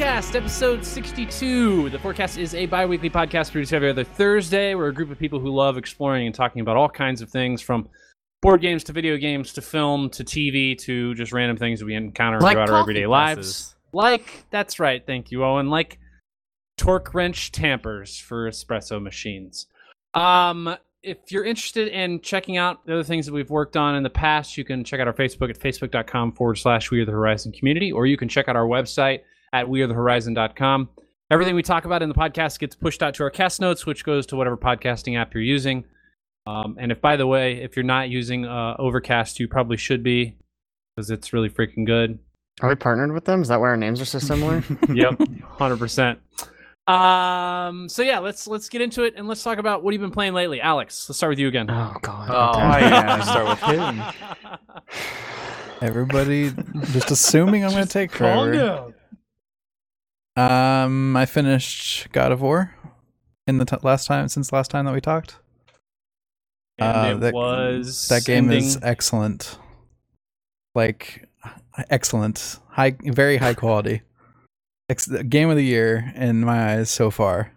Forecast, episode 62. The Forecast is a bi weekly podcast produced every other Thursday. We're a group of people who love exploring and talking about all kinds of things from board games to video games to film to TV to just random things that we encounter Like throughout our everyday lives. Like, that's right, thank you, Owen. Like torque wrench tampers for espresso machines. Um, if you're interested in checking out the other things that we've worked on in the past, you can check out our Facebook at facebook.com forward slash We Are the Horizon community, or you can check out our website at wearethehorizon.com. Everything we talk about in the podcast gets pushed out to our cast notes, which goes to whatever podcasting app you're using. Um, and if, by the way, if you're not using uh, Overcast, you probably should be because it's really freaking good. Are we partnered with them? Is that why our names are so similar? yep, hundred percent. Um. So yeah, let's let's get into it and let's talk about what you've been playing lately. Alex, let's start with you again. oh god. Oh, okay. yeah, start with him. Everybody just assuming I'm going to take forever. Um, I finished God of War in the t- last time since last time that we talked. And Uh, it that- was That game is excellent. Like excellent, high, very high quality. Ex- game of the year in my eyes so far.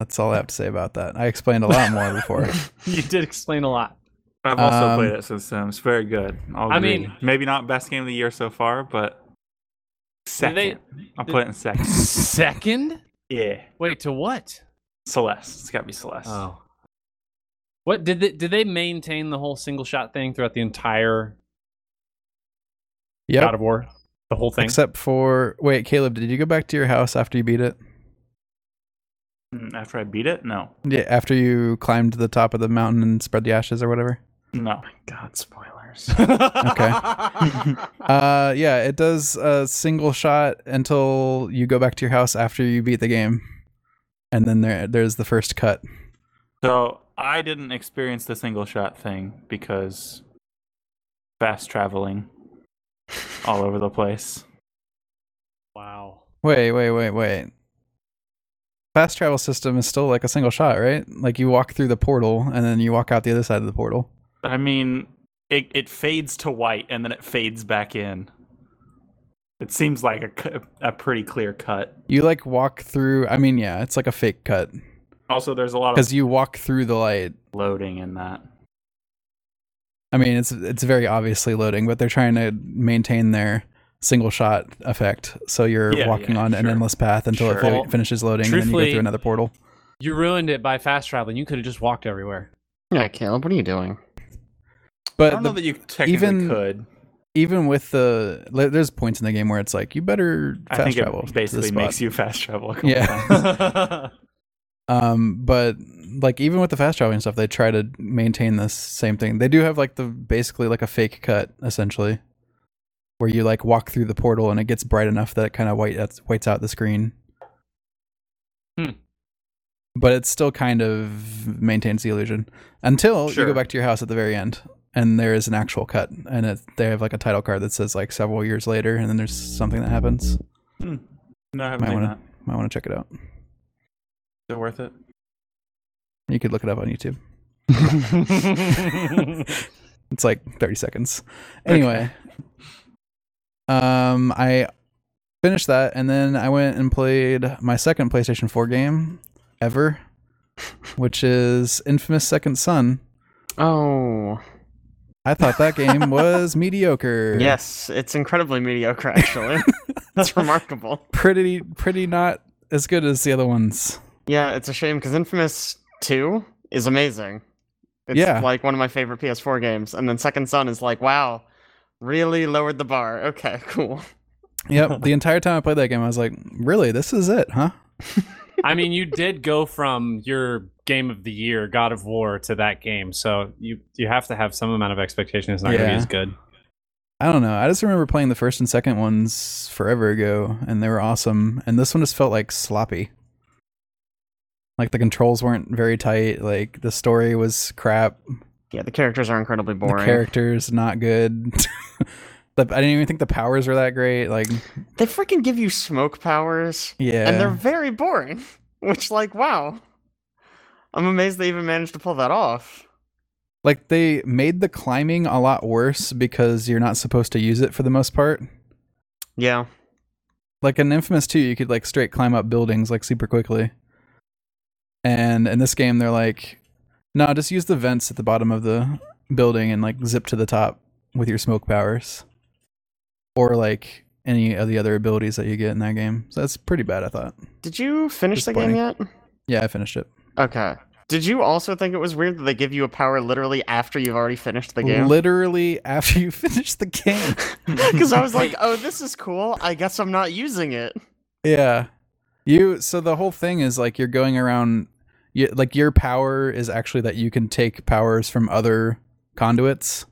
That's all I have to say about that. I explained a lot more before. you did explain a lot. I've also Um, played it since then. It's very good. I'll I agree. mean- maybe not best game of the year so far, but second. they- I'll put it in second. Second? yeah, Wait, to what? Celeste. It's got to be Celeste. Oh. What did they did they maintain the whole single shot thing throughout the entire Yep. God of War? The whole thing. Except for wait, Caleb, did you go back to your house after you beat it? Mm, After I beat it, no, Yeah, after you climbed to the top of the mountain and spread the ashes or whatever. No. My god, spoilers. Okay. Uh, yeah, it does a single shot until you go back to your house after you beat the game, and then there there's the first cut. So I didn't experience the single shot thing because fast traveling all over the place. wow. Wait, wait, wait, wait. Fast travel system is still like a single shot, right? Like you walk through the portal and then you walk out the other side of the portal. I mean, it it fades to white and then it fades back in. It seems like a, a pretty clear cut. You like walk through. I mean, yeah, it's like a fake cut Also, there's a lot of because you walk through the light. loading in that. I mean, it's it's very obviously loading, but they're trying to maintain their single shot effect. So you're Yeah, walking yeah, on an endless path until Sure. it Well, finishes loading, and then you go through another portal. You ruined it by fast traveling. You could have just walked everywhere. yeah, Caleb, what are you doing? I don't the- know that you technically even- could. even with the there's points in the game where it's like you better I fast think travel. it basically makes you fast travel. A Yeah. Um, but like even with the fast traveling stuff, they try to maintain this same thing. They do have like the basically like a fake cut essentially, where you like walk through the portal and it gets bright enough that it kind of white whites out the screen. Hmm. But it still kind of maintains the illusion until you go back to your house at the very end, and there is an actual cut, and it, they have like a title card that says like several years later, and then there's something that happens. no, I haven't Might wanna- that. Might want to check it out. Is it worth it? You could look it up on YouTube. It's like 30 seconds. Anyway, um, I finished that, and then I went and played my second PlayStation 4 game ever, which is Infamous Second Son. Oh, I thought that game was mediocre. yes, it's incredibly mediocre. Actually, That's remarkable. pretty, pretty not as good as the other ones. Yeah, it's a shame because Infamous Two is amazing. It's Yeah. like one of my favorite PS4 games, and then Second Son is like, wow, really lowered the bar. Okay, cool. Yep. the entire time I played that game, I was like, really, this is it, huh? I mean, you did go from your game of the year, God of War, to that game, so you you have to have some amount of expectation. It's not going to be as good. I don't know. I just remember playing the first and second ones forever ago, and they were awesome. And this one just felt like sloppy. Like the controls weren't very tight. Like the story was crap. Yeah, the characters are incredibly boring. The characters not good. the, I didn't even think the powers were that great. Like they freaking give you smoke powers, yeah, and they're very boring. Which, like, wow. I'm amazed they even managed to pull that off. like they made the climbing a lot worse because you're not supposed to use it for the most part. Yeah. Like in Infamous 2, you could like straight climb up buildings like super quickly. And in this game, they're like, no, just use the vents at the bottom of the building and like zip to the top with your smoke powers. Or like any of the other abilities that you get in that game. So that's pretty bad, I thought. Did you finish the game yet? Yeah, I finished it. Okay. Did you also think it was weird that they give you a power literally after you've already finished the game? Literally after you finish the game. Because I was like, oh, this is cool. I guess I'm not using it. Yeah. You so the whole thing is like you're going around you, like your power is actually that you can take powers from other conduits.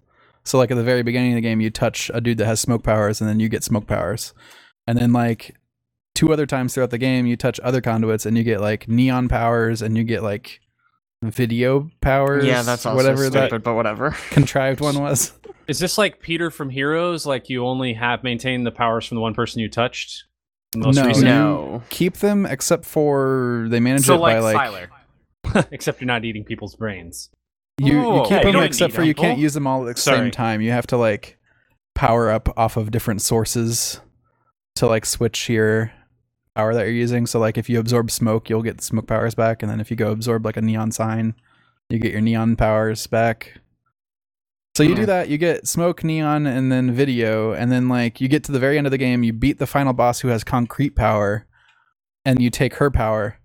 So like at the very beginning of the game you touch a dude that has smoke powers and then you get smoke powers. And then like two other times throughout the game you touch other conduits and you get like neon powers and you get like video powers. Yeah, that's also whatever stupid, that but whatever. contrived one was. Is this like Peter from Heroes? Like you only have maintained the powers from the one person you touched? Most No, recent? No. Keep them except for they manage so it by like, like Except you're not eating people's brains. You, Oh, you keep yeah, them except for you can't use them all at the Sorry. same time. You have to like power up off of different sources to like switch your power that you're using. So like if you absorb smoke, you'll get smoke powers back, and then if you go absorb like a neon sign, you get your neon powers back. So you do Hmm. that, you get smoke, neon, and then video, and then like you get to the very end of the game, you beat the final boss who has concrete power, and you take her power,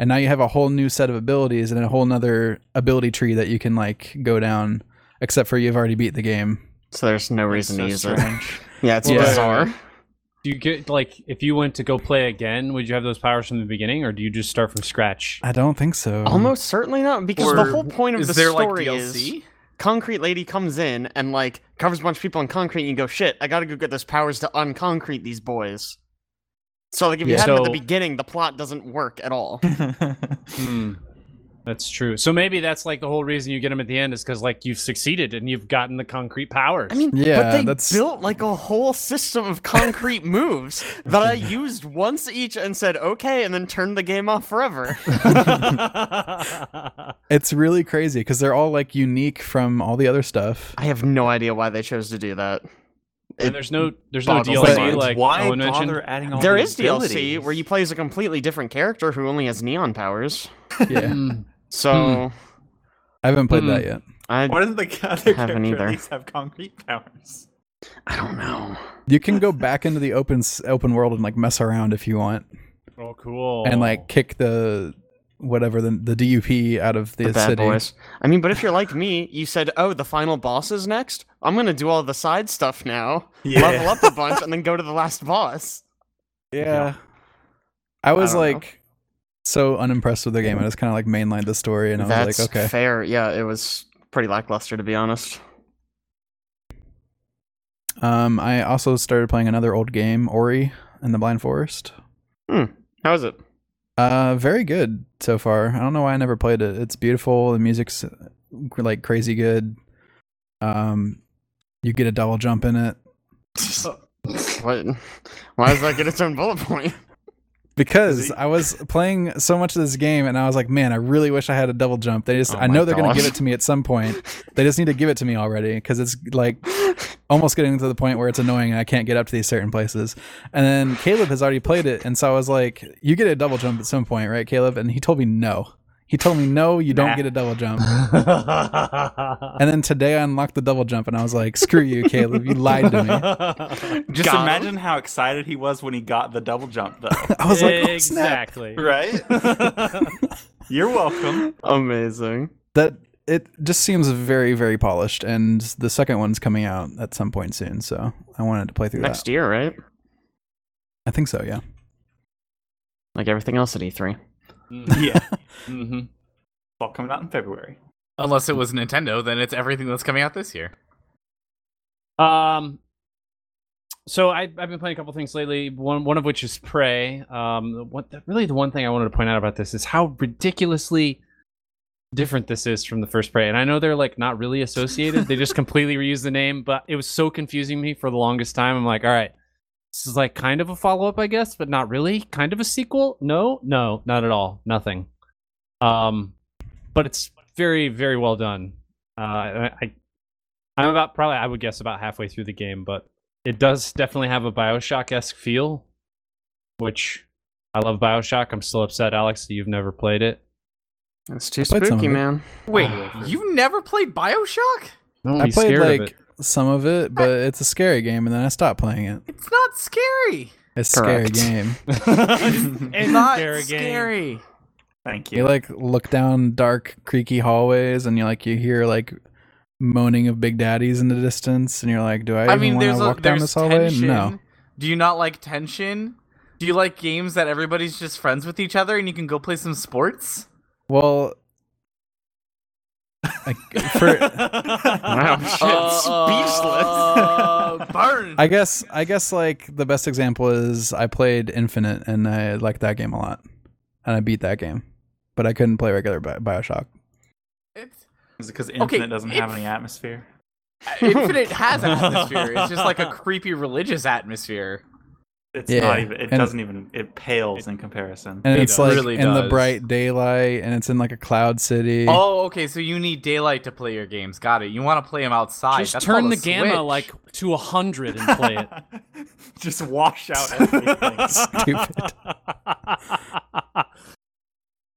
and now you have a whole new set of abilities and a whole nother ability tree that you can like go down. Except for you've already beat the game. So there's no reason so to use it. strange. Yeah, it's Well, bizarre. Do you get like if you went to go play again, would you have those powers from the beginning, or do you just start from scratch? I don't think so. Almost certainly not, because the whole point of Is the there like story is DLC? Concrete Lady comes in and like covers a bunch of people in concrete, and you go, "Shit, I gotta go get those powers to unconcrete these boys." So like, if you Yeah. had them at the beginning, the plot doesn't work at all. Hmm. That's true. So maybe that's like the whole reason you get them at the end is because like you've succeeded and you've gotten the concrete powers. I mean, Yeah, but they that's- built like a whole system of concrete moves that I used once each and said okay, and then turned the game off forever. It's really crazy because they're all like unique from all the other stuff. I have no idea why they chose to do that. And there's no there's no DLC mind. like Why Owen mentioned. bother adding all There the DLC abilities? where you play as a completely different character who only has neon powers. Yeah, Hmm. So I haven't played Hmm. that yet. I Why doesn't the other Haven't character either. at least have concrete powers? I don't know. You can go back into the open open world and like mess around if you want, Oh, cool. and like kick the whatever the the DUP out of the, The bad city. boys. I mean, but if you're like me, you said, "Oh, the final boss is next. I'm gonna do all the side stuff now, level up a bunch, and then go to the last boss." Yeah. I was don't know. like so unimpressed with the game. I just kind of like mainlined the story, and I was like, okay. fair. Yeah, it was pretty lackluster to be honest. Um, I also started playing another old game, Ori and the Blind Forest. Hmm. How is it? Uh, very good so far. I don't know why I never played it. It's beautiful. The music's like crazy good. Um, you get a double jump in it What? Why does that get its own bullet point? because I was playing so much of this game, and I was like, man, I really wish I had a double jump. They just, Oh know they're gonna give it to me at some point. They just need to give it to me already because it's like almost getting to the point where it's annoying and I can't get up to these certain places. And then Caleb has already played it, and so I was like, "You get a double jump at some point, right, Caleb?" And he told me no. He told me no, you don't Nah. get a double jump. And then today I unlocked the double jump, and I was like, "Screw you, Caleb! You lied to me." Just Got him. imagine how excited he was when he got the double jump, though. I was like, oh, snap. exactly. right? You're welcome. Amazing. That it just seems very, very polished, and the second one's coming out at some point soon. So I wanted to play through that. Next that. year, right? I think so. Yeah. Like everything else at E E3. Yeah. mm-hmm. It's all coming out in February. Unless it was Nintendo, then it's everything that's coming out this year. Um, so I, I've been playing a couple things lately. One one of which is Prey. Um, what really the one thing I wanted to point out about this is how ridiculously different this is from the first Prey. And I know they're like not really associated; they just completely reuse the name. But it was so confusing me for the longest time. I'm like, all right, this is like kind of a follow up, I guess, but not really. Kind of a sequel? No, no, not at all. Nothing. Um, but it's very very well done. Uh, I, I'm about probably I would guess about halfway through the game, but it does definitely have a Bioshock esque feel, which I love Bioshock. I'm still upset, Alex, that you've never played it. It's too spooky, man. Wait, Oh. you never played Bioshock? Don't I be played scared of like it. some of it, but it's a scary game, and then I stopped playing it. It's not scary. It's a scary game. It's not scary game. scary. Thank You you. like look down dark, creaky hallways, and you like you hear like moaning of big daddies in the distance, and you're like, "Do I, I, even mean, want there's to a, walk down this hallway?" tension. No. Do you not like tension? Do you like games that everybody's just friends with each other and you can go play some sports? Well, I, for Wow, shit, speechless. Uh, burn. I guess I guess like the best example is I played Infinite, and I liked that game a lot, and I beat that game, but I couldn't play regular Bi- Bioshock. It's, Is it because Infinite doesn't have any atmosphere? Infinite has atmosphere. It's just like a creepy religious atmosphere. It's Yeah, not even. It and- doesn't even. It pales in comparison. And It it's like really in the bright daylight, and it's in like a cloud city. Oh, okay. So you need daylight to play your games. Got it. You want to play them outside. Just That's turn the gamma switch. like to a hundred and play it. Just wash out everything. Stupid.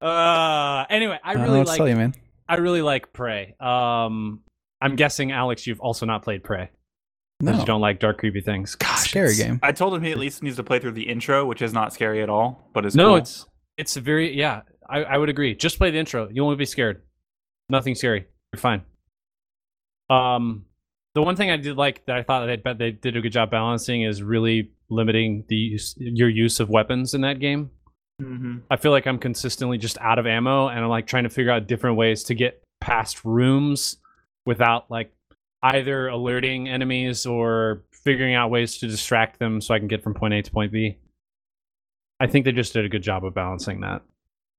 uh, anyway, I I don't know really what to tell you, like. man. I really like Prey. Um, I'm guessing Alex, you've also not played Prey because No, you don't like dark, creepy things. Gosh, scary game. I told him he at least needs to play through the intro, which is not scary at all, but it's No, cool. it's it's very yeah. I, I would agree. Just play the intro. You won't be scared. Nothing scary. You're fine. Um, the one thing I did like that I thought they they did a good job balancing is really limiting the use, your use of weapons in that game. Mhm. I feel like I'm consistently just out of ammo, and I'm like trying to figure out different ways to get past rooms without like either alerting enemies or figuring out ways to distract them so I can get from point A to point B. I think they just did a good job of balancing that.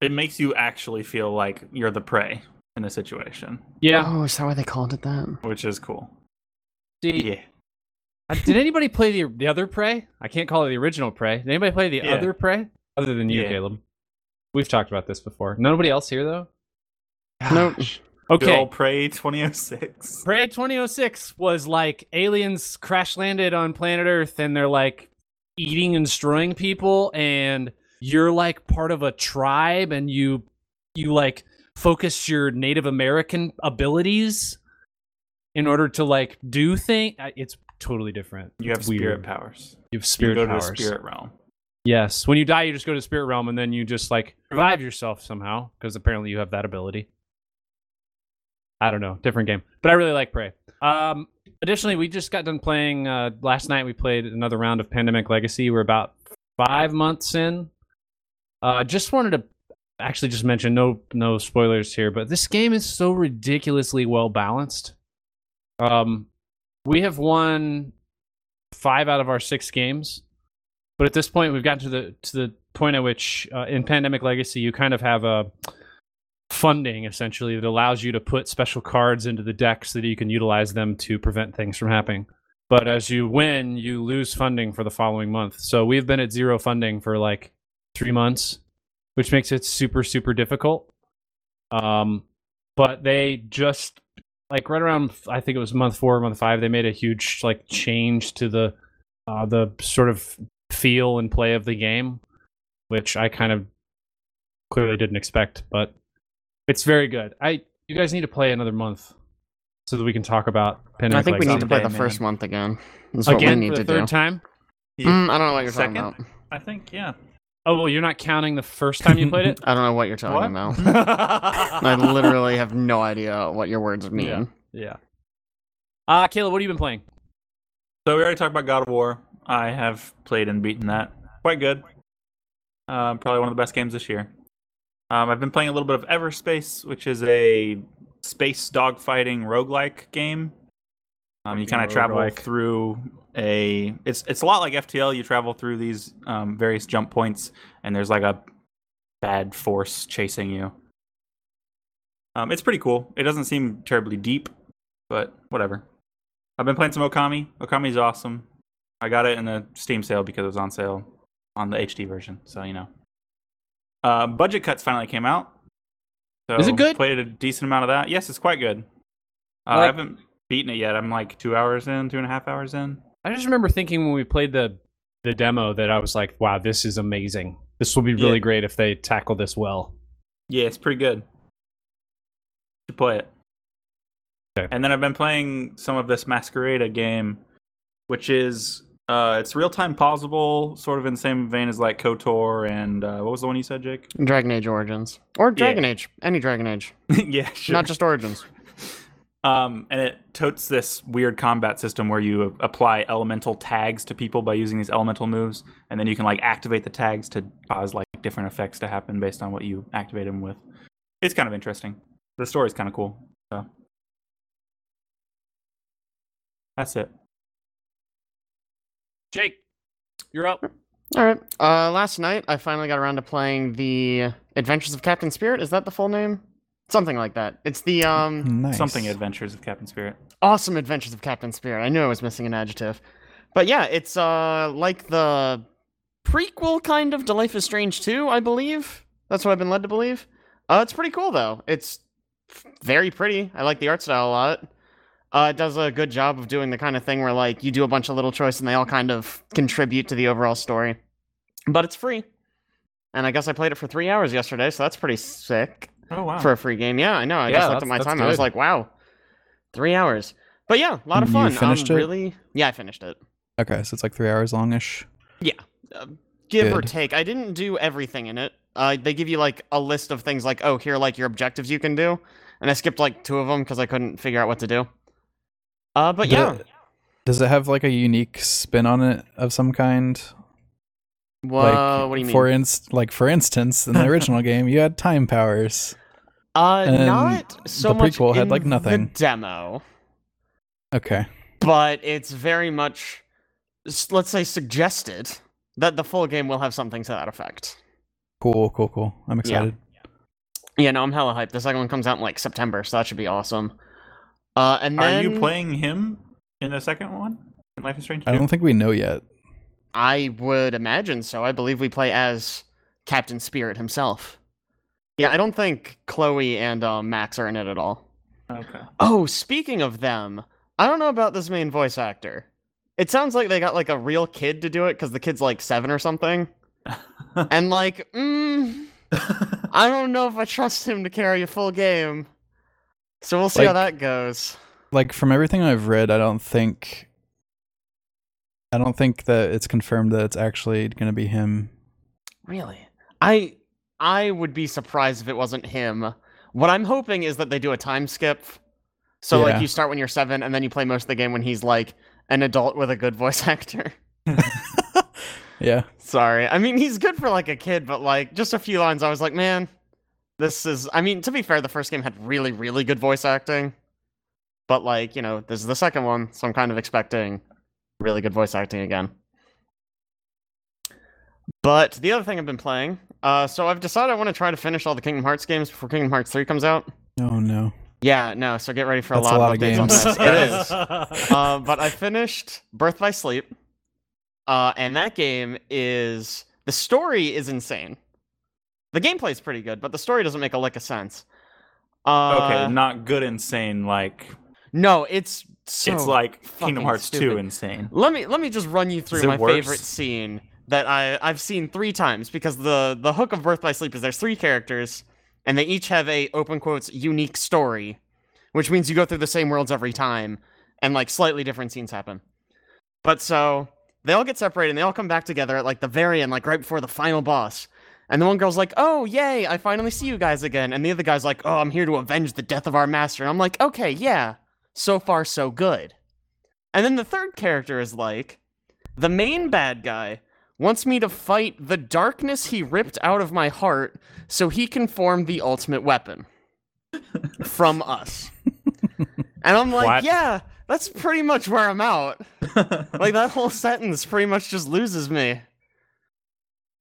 It makes you actually feel like you're the prey in a situation, Yeah. Oh, is that why they called it that? which is cool. See, Yeah. uh, did anybody play the the other Prey? I can't call it the original Prey. Did anybody play the Yeah. other Prey other than you, Yeah. Caleb? We've talked about this before. Nobody else here though. Nope. Gosh. Good Okay. Prey 2006. Prey 2006 was like aliens crash landed on planet Earth and they're like eating and destroying people and you're like part of a tribe and you you like focus your Native American abilities in order to like do things. It's totally different. You have It's spirit weird. powers. You have spirit You spirit go powers. to the spirit realm. Yes. When you die, you just go to the spirit realm and then you just like revive yourself somehow because apparently you have that ability. I don't know, different game, but I really like Prey. Um, additionally, we just got done playing uh, last night. We played another round of Pandemic Legacy. We're about five months in. Uh, just wanted to actually just mention no no spoilers here, but this game is so ridiculously well balanced. Um, we have won five out of our six games, but at this point, we've gotten to the to the point at which uh, in Pandemic Legacy, you kind of have a funding essentially that allows you to put special cards into the deck so that you can utilize them to prevent things from happening. But as you win, you lose funding for the following month. So we've been at zero funding for like three months, which makes it super super difficult. Um, but they just like right around I think it was month four, month five, they made a huge like change to the uh, the sort of feel and play of the game, which I kind of clearly didn't expect, but it's very good. I you guys need to play another month so that we can talk about Pandemic I think we Legacy. need to play the Someday, first month again. That's what we again need for the to third do. time. Mm, I don't know what you're Second? talking about. I think, yeah. Oh well, you're not counting the first time you played it. I don't know what you're talking What? about. I literally have no idea what your words mean. Yeah. Yeah. Uh Caleb, what have you been playing? So we already talked about God of War. I have played and beaten that. Quite good. Um, probably one of the best games this year. Um, I've been playing a little bit of Everspace, which is a space dogfighting roguelike game. Um, you kind of travel through a. It's it's a lot like FTL. You travel through these um, various jump points, and there's like a bad force chasing you. Um, it's pretty cool. It doesn't seem terribly deep, but whatever. I've been playing some Okami. Okami's awesome. I got it in a Steam sale because it was on sale on the HD version, so you know. Uh, Budget Cuts finally came out. So Is it good? Played a decent amount of that. Yes, it's quite good. Uh, I haven't beaten it yet. I'm like two hours in, two and a half hours in. I just remember thinking when we played the the demo that I was like, "Wow, this is amazing. This will be really Yeah. great if they tackle this well." Yeah, it's pretty good. You play it. Okay. And then I've been playing some of this Masquerada game, which is uh, it's real time pausable, sort of in the same vein as like KOTOR and uh, what was the one you said, Jake? Dragon Age Origins or Dragon Age, any Dragon Age, yeah, sure. not just Origins. Um, and it totes this weird combat system where you apply elemental tags to people by using these elemental moves, and then you can like activate the tags to cause like different effects to happen based on what you activate them with. It's kind of interesting. The story's kind of cool. So that's it. Jake, you're up. All right. Uh, last night I finally got around to playing the Adventures of Captain Spirit. Is that the full name? Something like that. It's the um Nice. Something Adventures of Captain Spirit. awesome Adventures of Captain Spirit. I knew I was missing an adjective, but yeah, it's uh like the prequel kind of to Life is Strange 2, I believe. That's what I've been led to believe. Uh, it's pretty cool though. It's very pretty. I like the art style a lot. Uh, it does a good job of doing the kind of thing where like you do a bunch of little choices and they all kind of contribute to the overall story. But it's free, and I guess I played it for three hours yesterday, so that's pretty sick Oh wow! for a free game. Yeah, I know. I Yeah, just looked at my that's time. I was like, wow, three hours. But yeah, a lot of fun. You fun. finished um, it? Really? Yeah, I finished it. Okay, so it's like three hours longish. Uh, give or take. I didn't do everything in it. Uh, they give you like a list of things like, oh, here are like your objectives you can do, and I skipped like two of them because I couldn't figure out what to do. Uh, but yeah, Does it have like a unique spin on it of some kind? Like, what do you mean? For inst- like for instance, in the original game, you had time powers. uh, not so the much prequel had, in like, nothing. The demo. Okay. but it's very much let's say suggested that the full game will have something to that effect Cool, cool, cool. I'm excited. Yeah. yeah no i'm hella hyped the second one comes out in like september so that should be awesome uh and then Are you playing him in the second one? In Life is Strange. I don't think we know yet. i would imagine so i believe we play as captain spirit himself yeah i don't think chloe and um, max are in it at all Okay. oh speaking of them i don't know about this main voice actor it sounds like they got like a real kid to do it because the kid's like seven or something and like mm, I don't know if I trust him to carry a full game. So we'll see how that goes. Like from everything I've read, I don't think I don't think that it's confirmed that it's actually going to be him. Really? I I would be surprised if it wasn't him. What I'm hoping is that they do a time skip. So Yeah. like you start when you're 7 and then you play most of the game when he's like an adult with a good voice actor. Yeah. Sorry. I mean, he's good for like a kid, but like just a few lines I was like, "Man, this is I mean, to be fair, the first game had really really good voice acting. But like, you know, this is the second one, so I'm kind of expecting really good voice acting again. But the other thing I've been playing, uh so I've decided I want to try to finish all the Kingdom Hearts games before Kingdom Hearts 3 comes out. Oh no. Yeah, no, so get ready for That's a lot, a lot of of updates on games. this. It is. uh, but I finished Birth by Sleep, uh, and that game is the story is insane. The gameplay is pretty good, but the story doesn't make a lick of sense. Uh, okay, not good insane. Like no, it's so it's like Kingdom Hearts stupid. 2 insane. Let me let me just run you through my worse? favorite scene that I I've seen three times because the the hook of Birth by Sleep is there's three characters and they each have a open quotes unique story, which means you go through the same worlds every time and like slightly different scenes happen. But so they all get separated and they all come back together at like the very end, like right before the final boss. And the one girl's like, "Oh, yay! I finally see you guys again." And the other guy's like, "Oh, I'm here to avenge the death of our master." And I'm like, "Okay, yeah. So far, so good." And then the third character is like, the main bad guy wants me to fight the darkness he ripped out of my heart so he can form the ultimate weapon from us. And I'm like, What? yeah, that's pretty much where I'm out. Like that whole sentence pretty much just loses me.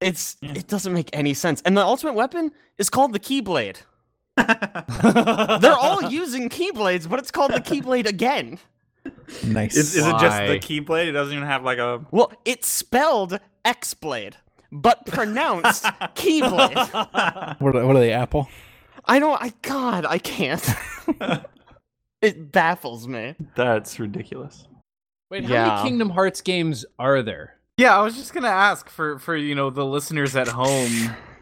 It's Yeah. it doesn't make any sense. And the ultimate weapon is called the Keyblade. They're all using Keyblades, but it's called the Keyblade again. Nice. Is, is it just the keyblade? It doesn't even have like a. Well, it's spelled X-Blade, but pronounced Keyblade. what, are- what are they? Apple. I don't. I God, I can't. it baffles me. That's ridiculous. Wait, how Yeah. many Kingdom Hearts games are there? Yeah, I was just gonna ask for for you know the listeners at home.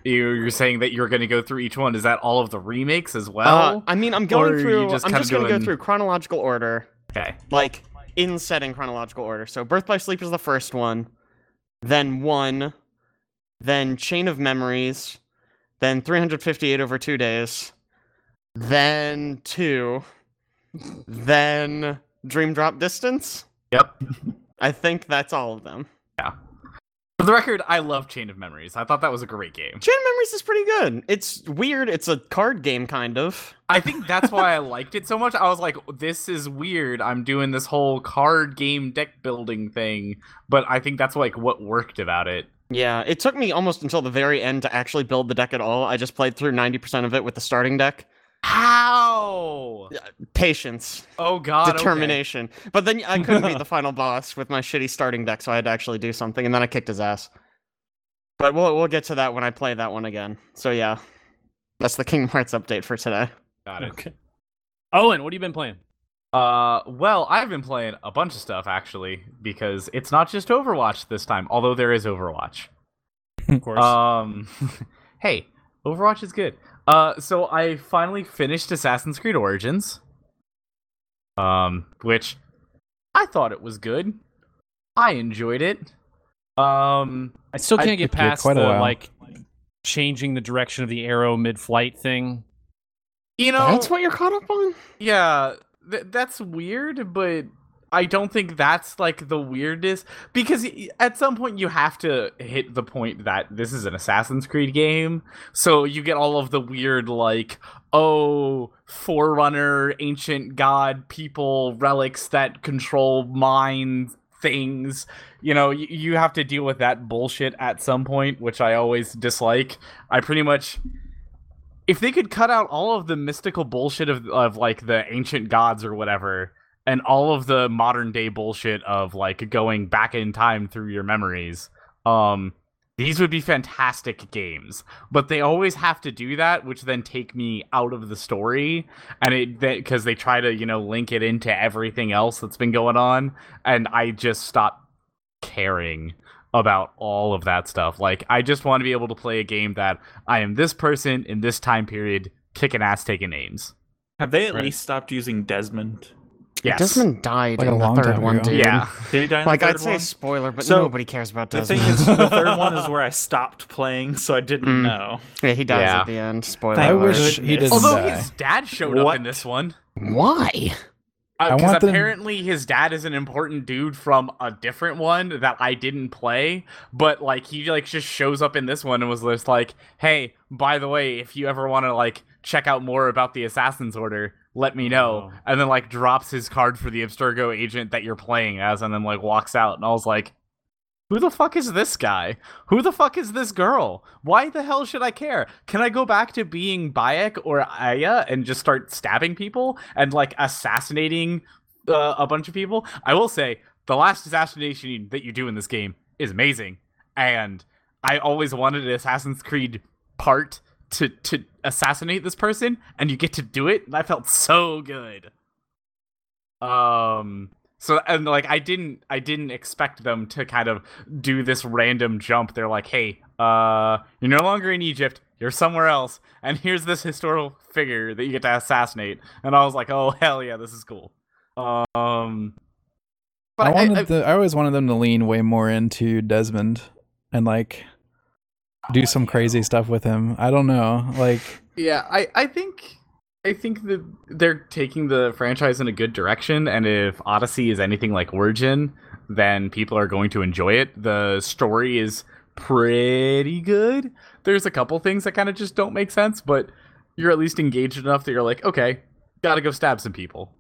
You- You're saying that you're gonna go through each one. Is that all of the remakes as Uh, well? I mean, I'm going through. just I'm just going to go through chronological order, okay. like in setting chronological order. So, Birth by Sleep is the first one, then one, then Chain of Memories, then 358 over two days, then two, then Dream Drop Distance. Yep. I think that's all of them. For the record, I love Chain of Memories. I thought that was a great game. Chain of Memories is pretty good. It's weird. It's a card game, kind of. I think that's why I liked it so much. I was like, this is weird. I'm doing this whole card game deck building thing, but I think that's like what worked about it. Yeah, it took me almost until the very end to actually build the deck at all. I just played through 90% of it with the starting deck. How? Patience, Oh god. okay. determination. But then I couldn't beat the final boss with my shitty starting deck, so I had to actually do something, and then I kicked his ass. But we'll we'll get to that when I play that one again. So yeah, that's the Kingdom Hearts update for today. Got it. Okay. Owen, what have you been playing? Uh, well, I've been playing a bunch of stuff actually because it's not just Overwatch this time, although there is Overwatch. Of course. Um, hey, Overwatch is good. Uh, so I finally finished Assassin's Creed Origins. Um, which I thought it was good. I enjoyed it. Um, I still can't get past quite the like changing the direction of the arrow mid-flight thing. you know, That's what you're caught up on. Yeah, th- that's weird, but I don't think that's like the weirdest because at some point you have to hit the point that this is an Assassin's Creed game. So you get all of the weird like oh, forerunner, ancient god people relics that control mind things. You know, y- you have to deal with that bullshit at some point, which I always dislike. I pretty much if they could cut out all of the mystical bullshit of of like the ancient gods or whatever and all of the modern day bullshit of like going back in time through your memories um these would be fantastic games but they always have to do that which then take me out of the story and it because they try to you know link it into everything else that's been going on and i just stop caring about all of that stuff. Like, I just want to be able to play a game that I am this person in this time period, kicking ass, taking names. Have they at Right. least stopped using Desmond? Yes. Desmond died Like a in long the third one, ago. dude. Yeah. Did he die in Like the I'd third say one? spoiler, but So, nobody cares about The Desmond. thing is, the third one is where I stopped playing, so I didn't Mm. know. yeah, he dies Yeah. at the end. Spoiler. I alert. wish he goodness. didn't Although die. his dad showed up in this one. Why? I Because want them- apparently his dad is an important dude from a different one that I didn't play, but like he like just shows up in this one and was just like, "Hey, by the way, if you ever want to like check out more about the Assassin's Order, let me know." Oh. And then like drops his card for the Abstergo agent that you're playing as, and then like walks out. And I was like, "Who the fuck is this guy? Who the fuck is this girl? Why the hell should I care? Can I go back to being Bayek or Aya and just start stabbing people and like assassinating uh, a bunch of people. I will say the last assassination that you do in this game is amazing, and I always wanted an Assassin's Creed part to to assassinate this person, and you get to do it. And that felt so good. Um. So and like I didn't I didn't expect them to kind of do this random jump. They're like, hey, uh, you're no longer in Egypt. You're somewhere else, and here's this historical figure that you get to assassinate. And I was like, oh hell yeah, this is cool. Um, but I I, wanted I- the, I always wanted them to lean way more into Desmond and like do some crazy stuff with him. I don't know. Like yeah, I I think I think that they're taking the franchise in a good direction, and if Odyssey is anything like Origin, then people are going to enjoy it. The story is pretty good. There's a couple things that kind of just don't make sense, but you're at least engaged enough that you're like, okay, gotta go stab some people.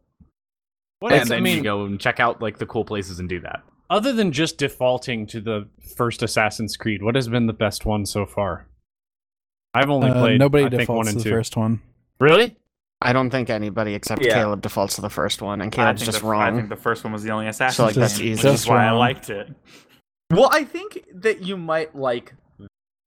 What and is, then I mean, you go and check out like the cool places and do that. Other than just defaulting to the first Assassin's Creed, what has been the best one so far? I've only uh, played nobody I think one defaults to the two. first one. Really? I don't think anybody except Yeah. Caleb defaults to the first one, and I Caleb's just the, I think the first one was the only Assassin's So, like, game, that's which easy. is Just why I liked it. Well, I think that you might like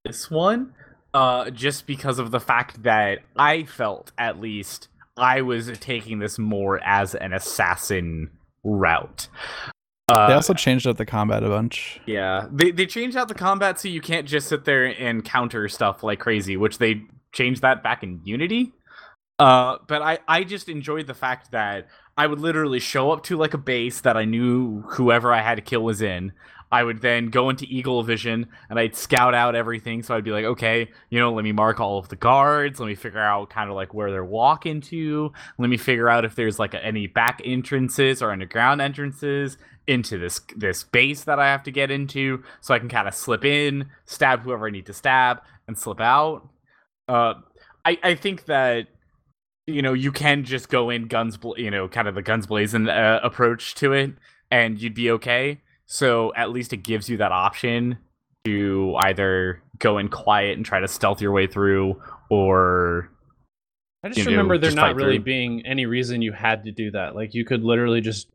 this one uh just because of the fact that I felt at least I was taking this more as an assassin route. Uh, They also changed up the combat a bunch. Yeah, they they changed out the combat so you can't just sit there and counter stuff like crazy, which they changed that back in Unity. Uh, but I I just enjoyed the fact that I would literally show up to like a base that I knew whoever I had to kill was in. I would then go into Eagle Vision and I'd scout out everything. So I'd be like, okay, you know, let me mark all of the guards. Let me figure out kind of like where they're walking to. Let me figure out if there's like any back entrances or underground entrances into this this base that I have to get into, so I can kind of slip in, stab whoever I need to stab, and slip out. Uh, I I think that you know you can just go in guns, bl- you know, kind of the guns blazing uh, approach to it, and you'd be okay. So at least it gives you that option to either go in quiet and try to stealth your way through, or I just you know, remember there just not really through. being any reason you had to do that. Like you could literally just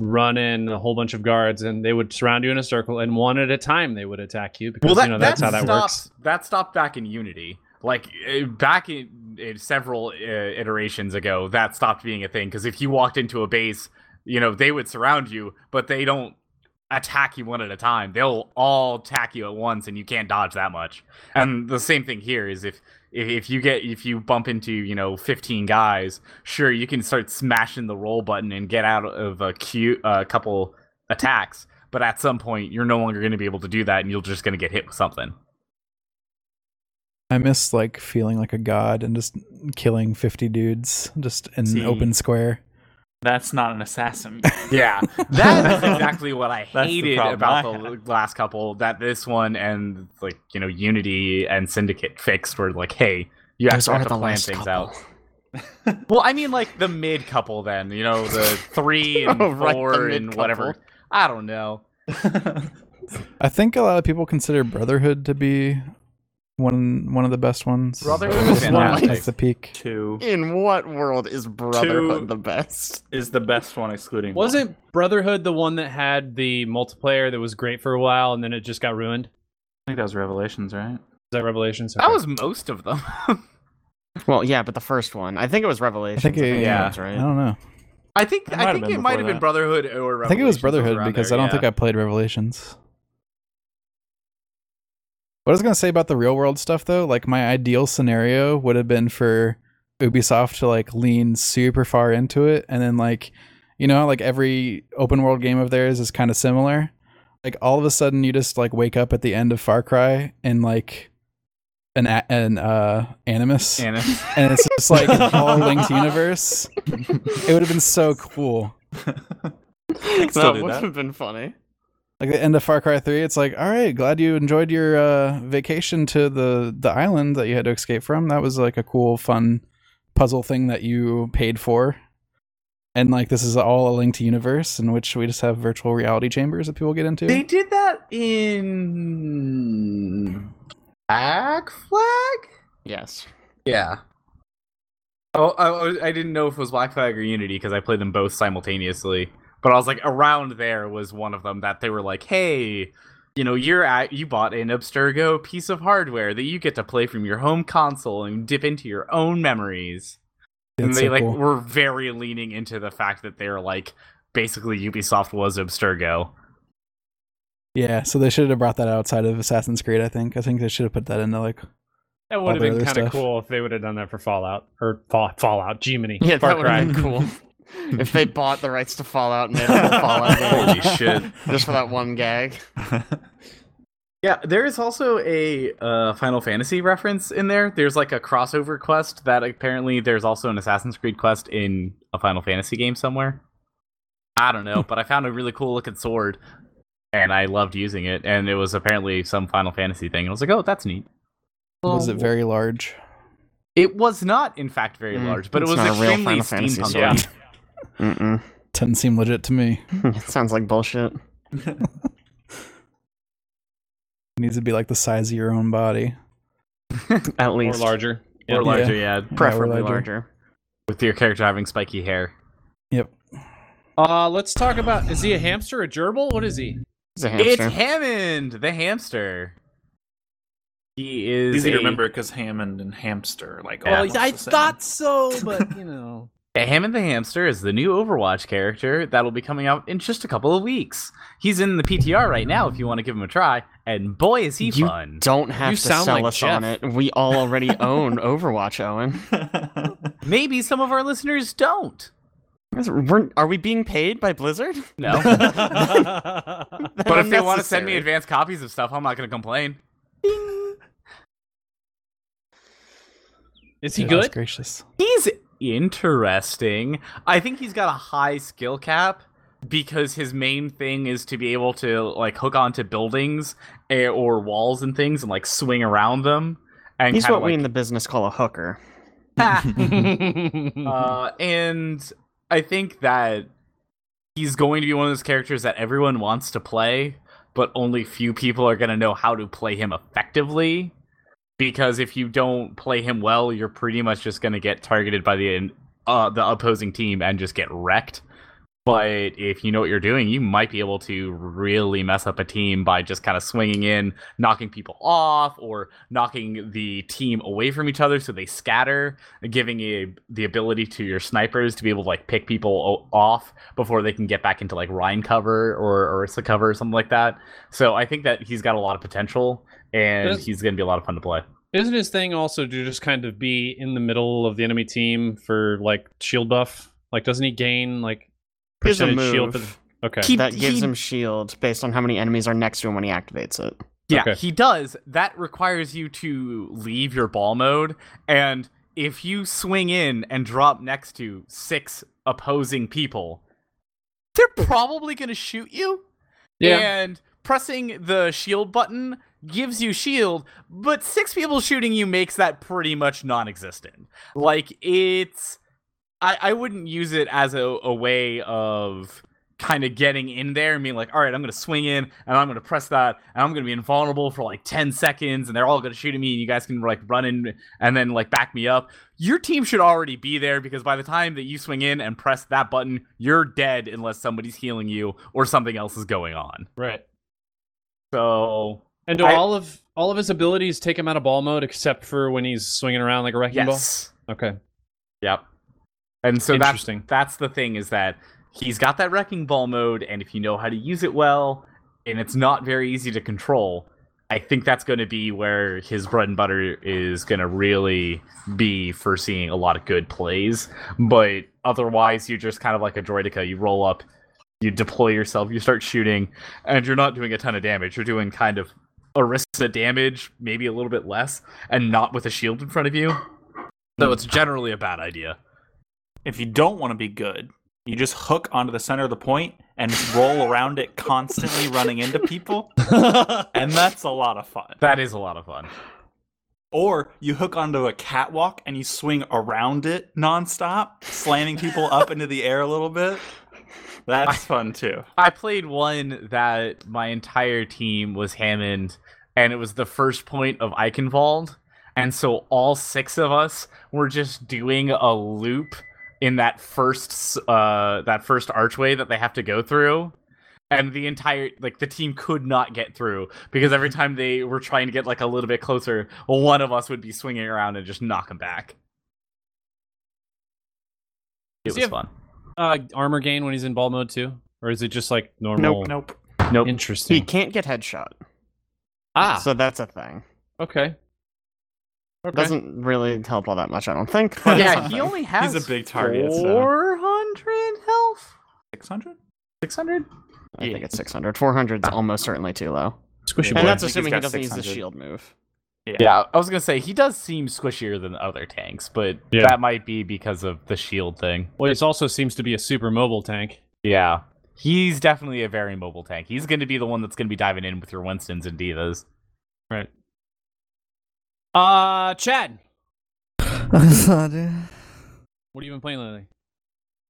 run in a whole bunch of guards and they would surround you in a circle and one at a time they would attack you because you know that's how that stopped, works. That stopped back in Unity. Like uh, back in, in several uh, iterations ago, that stopped being a thing because if you walked into a base, you know they would surround you, but they don't attack you one at a time. They'll all attack you at once, and you can't dodge that much. And the same thing here is if if, you get if you bump into you know 15 guys, sure you can start smashing the roll button and get out of a queue uh, a couple attacks. But at some point, you're no longer going to be able to do that, and you're just going to get hit with something. I miss like feeling like a god and just killing 50 dudes just in See. open square. That's not an assassin. Yeah, that is exactly what I That's the hated about I the last couple. That this one and like you know Unity and Syndicate fixed were like, hey, you Those actually have to plan things couple. out. Well, I mean like the mid couple then, you know, the three oh, and Oh, right, four and whatever. I don't know. I think a lot of people consider Brotherhood to be one one of the best ones. Brotherhood is Like fantastic. the peak. Two In what world is Brotherhood Two- the best? is the best one, excluding. Wasn't Brotherhood the one that had the multiplayer that was great for a while and then it just got ruined? I think that was Revelations, right? Is that Revelations? That was most of them. Well, yeah, but the first one. I think it was Revelations. I think it, Yeah. that's I don't know. I think It I think it might have been that. Brotherhood or I think it was Brotherhood because there, I don't yeah. think I played Revelations. What I was gonna say about the real world stuff though, like my ideal scenario would have been for Ubisoft to like lean super far into it and then like you know, like every open world game of theirs is kind of similar. Like all of a sudden you just like wake up at the end of Far Cry and like an a- an uh animus Anna. and it's just like all linked universe. It would have been so cool. still that would have been funny. Like the end of Far Cry 3 it's like all right glad you enjoyed your uh, vacation to the the island that you had to escape from that was like a cool fun puzzle thing that you paid for and like this is all a linked universe in which we just have virtual reality chambers that people get into They did that in Black Flag. Yes. Yeah. Oh, I, I didn't know if it was Black Flag or Unity because I played them both simultaneously. But I was like, around there was one of them that they were like, "Hey, you know, you're at you bought an Abstergo piece of hardware that you get to play from your home console and dip into your own memories." and they so like cool. were very leaning into the fact that they're like basically Ubisoft was Abstergo. yeah so they should have brought that outside of Assassin's Creed I think I think they should have put that into like That would have been kind of cool if they would have done that for Fallout or Fall, Fallout, Gemini, Yeah, Far that would Cry. have been cool. if they bought the rights to Fallout and made a whole Fallout game. Holy shit. Just for that one gag. Yeah, there is also a uh, Final Fantasy reference in there. There's like a crossover quest that apparently there's also an Assassin's Creed quest in a Final Fantasy game somewhere. I don't know, but I found a really cool looking sword and I loved using it. And it was apparently some Final Fantasy thing. And I was like, oh, that's neat. was it very large It was not, in fact, very Mm, large, but it was not a real extremely Final Fantasy steampunk. sword. Yeah. Mm-mm. doesn't seem legit to me Sounds like bullshit. it needs to be like the size of your own body At or least. larger. Or Yeah. larger, yeah. Preferably larger. larger. With your character having spiky hair. yep Uh, let's talk about. Is he a hamster, a gerbil? What is he? It's a It's. Hammond, the hamster. He is Easy to remember because Hammond and hamster, like. Well, almost I thought so, but you know. Hammond the Hamster is the new Overwatch character that'll be coming out in just a couple of weeks. He's in the PTR right now if you want to give him a try, and boy is he You fun. Don't have You to sound sell like us on it. We all already own Overwatch, Owen. Maybe some of our listeners don't. We're- are we being paid by Blizzard? No. but if they want to send me Unnecessary. advanced copies of stuff, I'm not going to complain. Is he Goodness good? gracious. He's interesting. I think he's got a high skill cap because his main thing is to be able to like hook onto buildings eh, or walls and things and like swing around them. And He's what we in the business call a hooker. uh, and I think that he's going to be one of those characters that everyone wants to play, but only few people are going to know how to play him effectively. Because if you don't play him well, you're pretty much just going to get targeted by the uh, the opposing team and just get wrecked. But if you know what you're doing, you might be able to really mess up a team by just kind of swinging in, knocking people off, or knocking the team away from each other so they scatter, giving you the ability to your snipers to be able to like pick people off before they can get back into like Rein cover or Orisa cover or something like that. So I think that he's got a lot of potential and Does- he's going to be a lot of fun to play. Isn't his thing also to just kind of be in the middle of the enemy team for like shield buff? Like, doesn't he gain like He has a percentage shield? For move the... Okay. He- that gives he- him shield based on how many enemies are next to him when he activates it. Yeah, Okay. he does. That requires you to leave your ball mode. And if you swing in and drop next to six opposing people, they're probably going to shoot you. Yeah. And pressing the shield button gives you shield, but six people shooting you makes that pretty much non existent. Like, it's. I, I wouldn't use it as a, a way of kind of getting in there and being like, all right, I'm going to swing in and I'm going to press that and I'm going to be invulnerable for like 10 seconds and they're all going to shoot at me and you guys can like run in and then like back me up. Your team should already be there because by the time that you swing in and press that button, you're dead unless somebody's healing you or something else is going on. right. So And do I- all of all of his abilities take him out of ball mode except for when he's swinging around like a wrecking yes, ball? Okay. yep. And so that's Interesting. that's the thing is that he's got that wrecking ball mode, and if you know how to use it well, and it's not very easy to control, I think that's going to be where his bread and butter is going to really be for seeing a lot of good plays. But otherwise, you're just kind of like a droidica. You roll up, you deploy yourself, you start shooting, and you're not doing a ton of damage. You're doing kind of Orisa damage, maybe a little bit less, and not with a shield in front of you. So it's generally a bad idea. if you don't want to be good, you just hook onto the center of the point and roll around it constantly running into people. And that's a lot of fun. That is a lot of fun. Or you hook onto a catwalk and you swing around it nonstop, slamming people up into the air a little bit. That's fun too. I played one that my entire team was Hammond, and it was the first point of Eichenwald. And so all six of us were just doing a loop in that first uh that first archway that they have to go through. And the entire like the team could not get through because every time they were trying to get like a little bit closer, one of us would be swinging around and just knock them back. It was have- fun. Uh, armor gain when he's in ball mode too, or is it just like normal? Nope. Nope. nope. Interesting. He can't get headshot. ah. So that's a thing. okay. Okay. Doesn't really help all that much, I don't think. but Yeah, he only has He's a big target, so- 400 health. 600? 600? I think it's 600. 400 is almost certainly too low. Squishy Yeah, And boy. that's I he's assuming he doesn't use the shield move. Yeah, I was gonna say he does seem squishier than other tanks, but Yeah. that might be because of the shield thing. well, he also seems to be a super mobile tank. Yeah, he's definitely a very mobile tank. He's going to be the one that's going to be diving in with your Winstons and D.Vas. Right. Uh, Chad, Sorry. what have you been playing lately?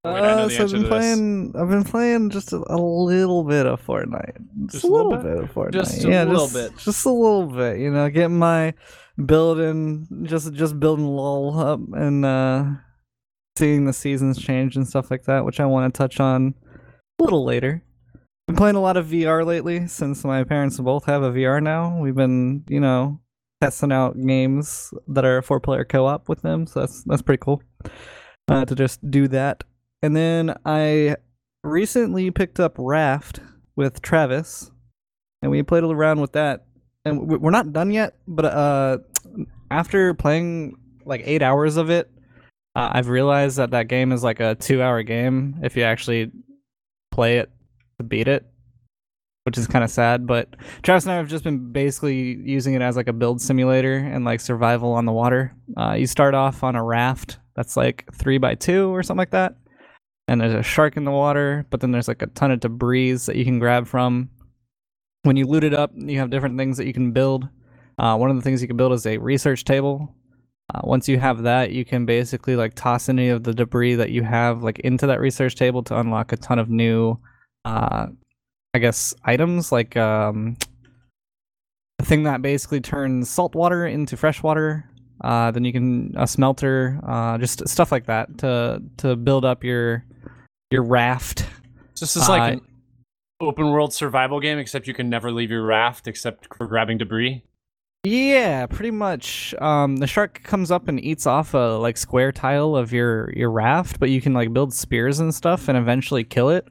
Wait, I know Uh, so I've been playing. I've been playing just a, a little bit of Fortnite. Just, Just a little bit? of Fortnite. Just a yeah, little just, bit. Just a little bit. You know, getting my building, just just building LOL up and uh seeing the seasons change and stuff like that, which I want to touch on a little later. I've been playing a lot of VR lately since my parents both have a VR now. We've been, you know, testing out games that are four player co op with them, so that's that's pretty cool. uh, to just do that. And then I recently picked up Raft with Travis, and we played around with that. And we're not done yet, but uh, after playing like eight hours of it, uh, I've realized that that game is like a two-hour game if you actually play it to beat it, which is kind of sad. But Travis and I have just been basically using it as like a build simulator and like survival on the water. Uh, you start off on a raft that's like three by two or something like that, and there's a shark in the water, but then there's like a ton of debris that you can grab from. When you loot it up, you have different things that you can build. Uh, one of the things you can build is a research table. Uh, once you have that, you can basically like toss any of the debris that you have like into that research table to unlock a ton of new, uh, I guess items like um, a thing that basically turns salt water into fresh water. Uh, then you can a smelter, uh, just stuff like that to to build up your your raft. So this is like Uh, an open world survival game, except you can never leave your raft except for grabbing debris. Yeah, pretty much. Um, the shark comes up and eats off a like square tile of your your raft, but you can like build spears and stuff and eventually kill it.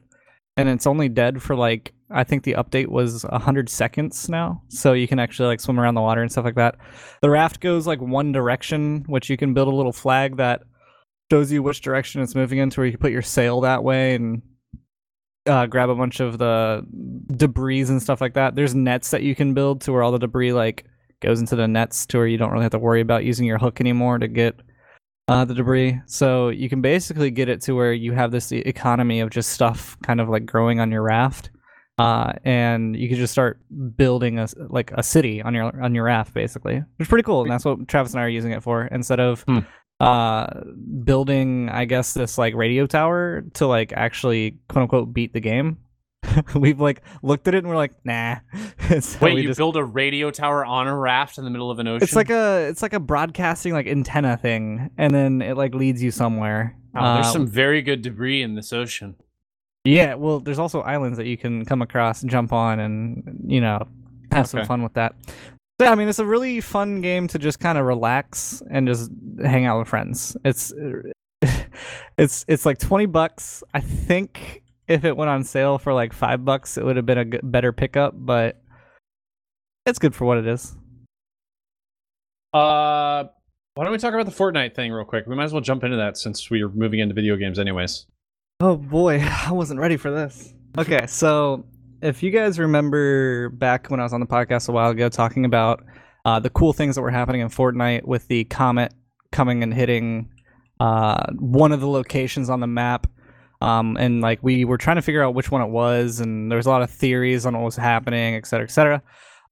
And it's only dead for like I think the update was hundred seconds now, so you can actually like swim around the water and stuff like that. The raft goes like one direction, which you can build a little flag that shows you which direction it's moving into, where you can put your sail that way and uh, grab a bunch of the debris and stuff like that. There's nets that you can build to where all the debris like goes into the nets to where you don't really have to worry about using your hook anymore to get uh, the debris. So you can basically get it to where you have this economy of just stuff kind of like growing on your raft, uh, and you can just start building a like a city on your on your raft basically, which is pretty cool. And that's what Travis and I are using it for instead of. Hmm. Uh, building, I guess this like radio tower to like actually quote unquote beat the game. We've like looked at it and we're like, nah. It's Wait, you just- build a radio tower on a raft in the middle of an ocean? it's like a it's like a broadcasting like antenna thing, and then it like leads you somewhere. Wow, there's Uh, some very good debris in this ocean. Yeah. Well, there's also islands that you can come across, and jump on, and you know have some fun with that. So, yeah, I mean, it's a really fun game to just kind of relax and just hang out with friends. It's it's it's like twenty bucks. I think if it went on sale for like five bucks, it would have been a better pickup, but it's good for what it is. Uh, why don't we talk about the Fortnite thing real quick? We might as well jump into that since we are moving into video games, anyways. Oh boy, I wasn't ready for this. Okay, so if you guys remember back when I was on the podcast a while ago talking about uh, the cool things that were happening in Fortnite with the comet coming and hitting uh, one of the locations on the map, um, and like we were trying to figure out which one it was, and there was a lot of theories on what was happening, et cetera, et cetera.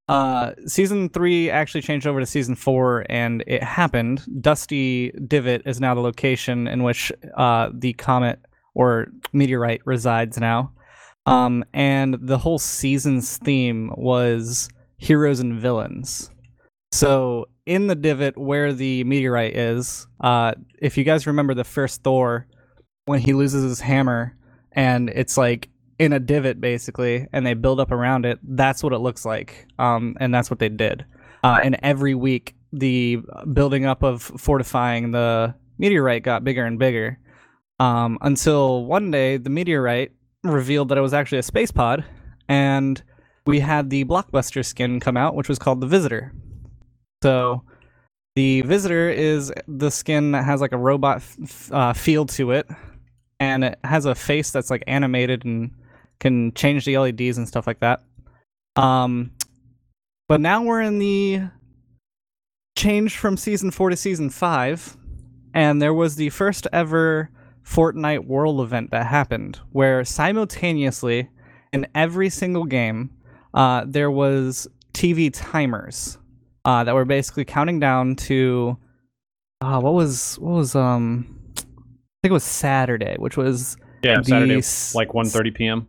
Uh, season three actually changed over to season four, and it happened. Dusty Divot is now the location in which uh, the comet or meteorite resides now. Um, and the whole season's theme was heroes and villains. So in the divot where the meteorite is, uh, if you guys remember the first Thor, when he loses his hammer and it's like in a divot basically, and they build up around it, that's what it looks like. Um, and that's what they did. Uh, and every week, the building up of fortifying the meteorite got bigger and bigger um, until one day the meteorite revealed that it was actually a space pod, and we had the blockbuster skin come out, which was called the Visitor. So the Visitor is the skin that has like a robot f- uh, feel to it, and it has a face that's like animated and can change the LEDs and stuff like that. Um, but now we're in the change from season four to season five, and there was the first ever Fortnite World event that happened, where simultaneously in every single game, uh, there was TV timers uh, that were basically counting down to uh, what was what was um I think it was Saturday, which was Yeah, the Saturday, like 1.30 p.m.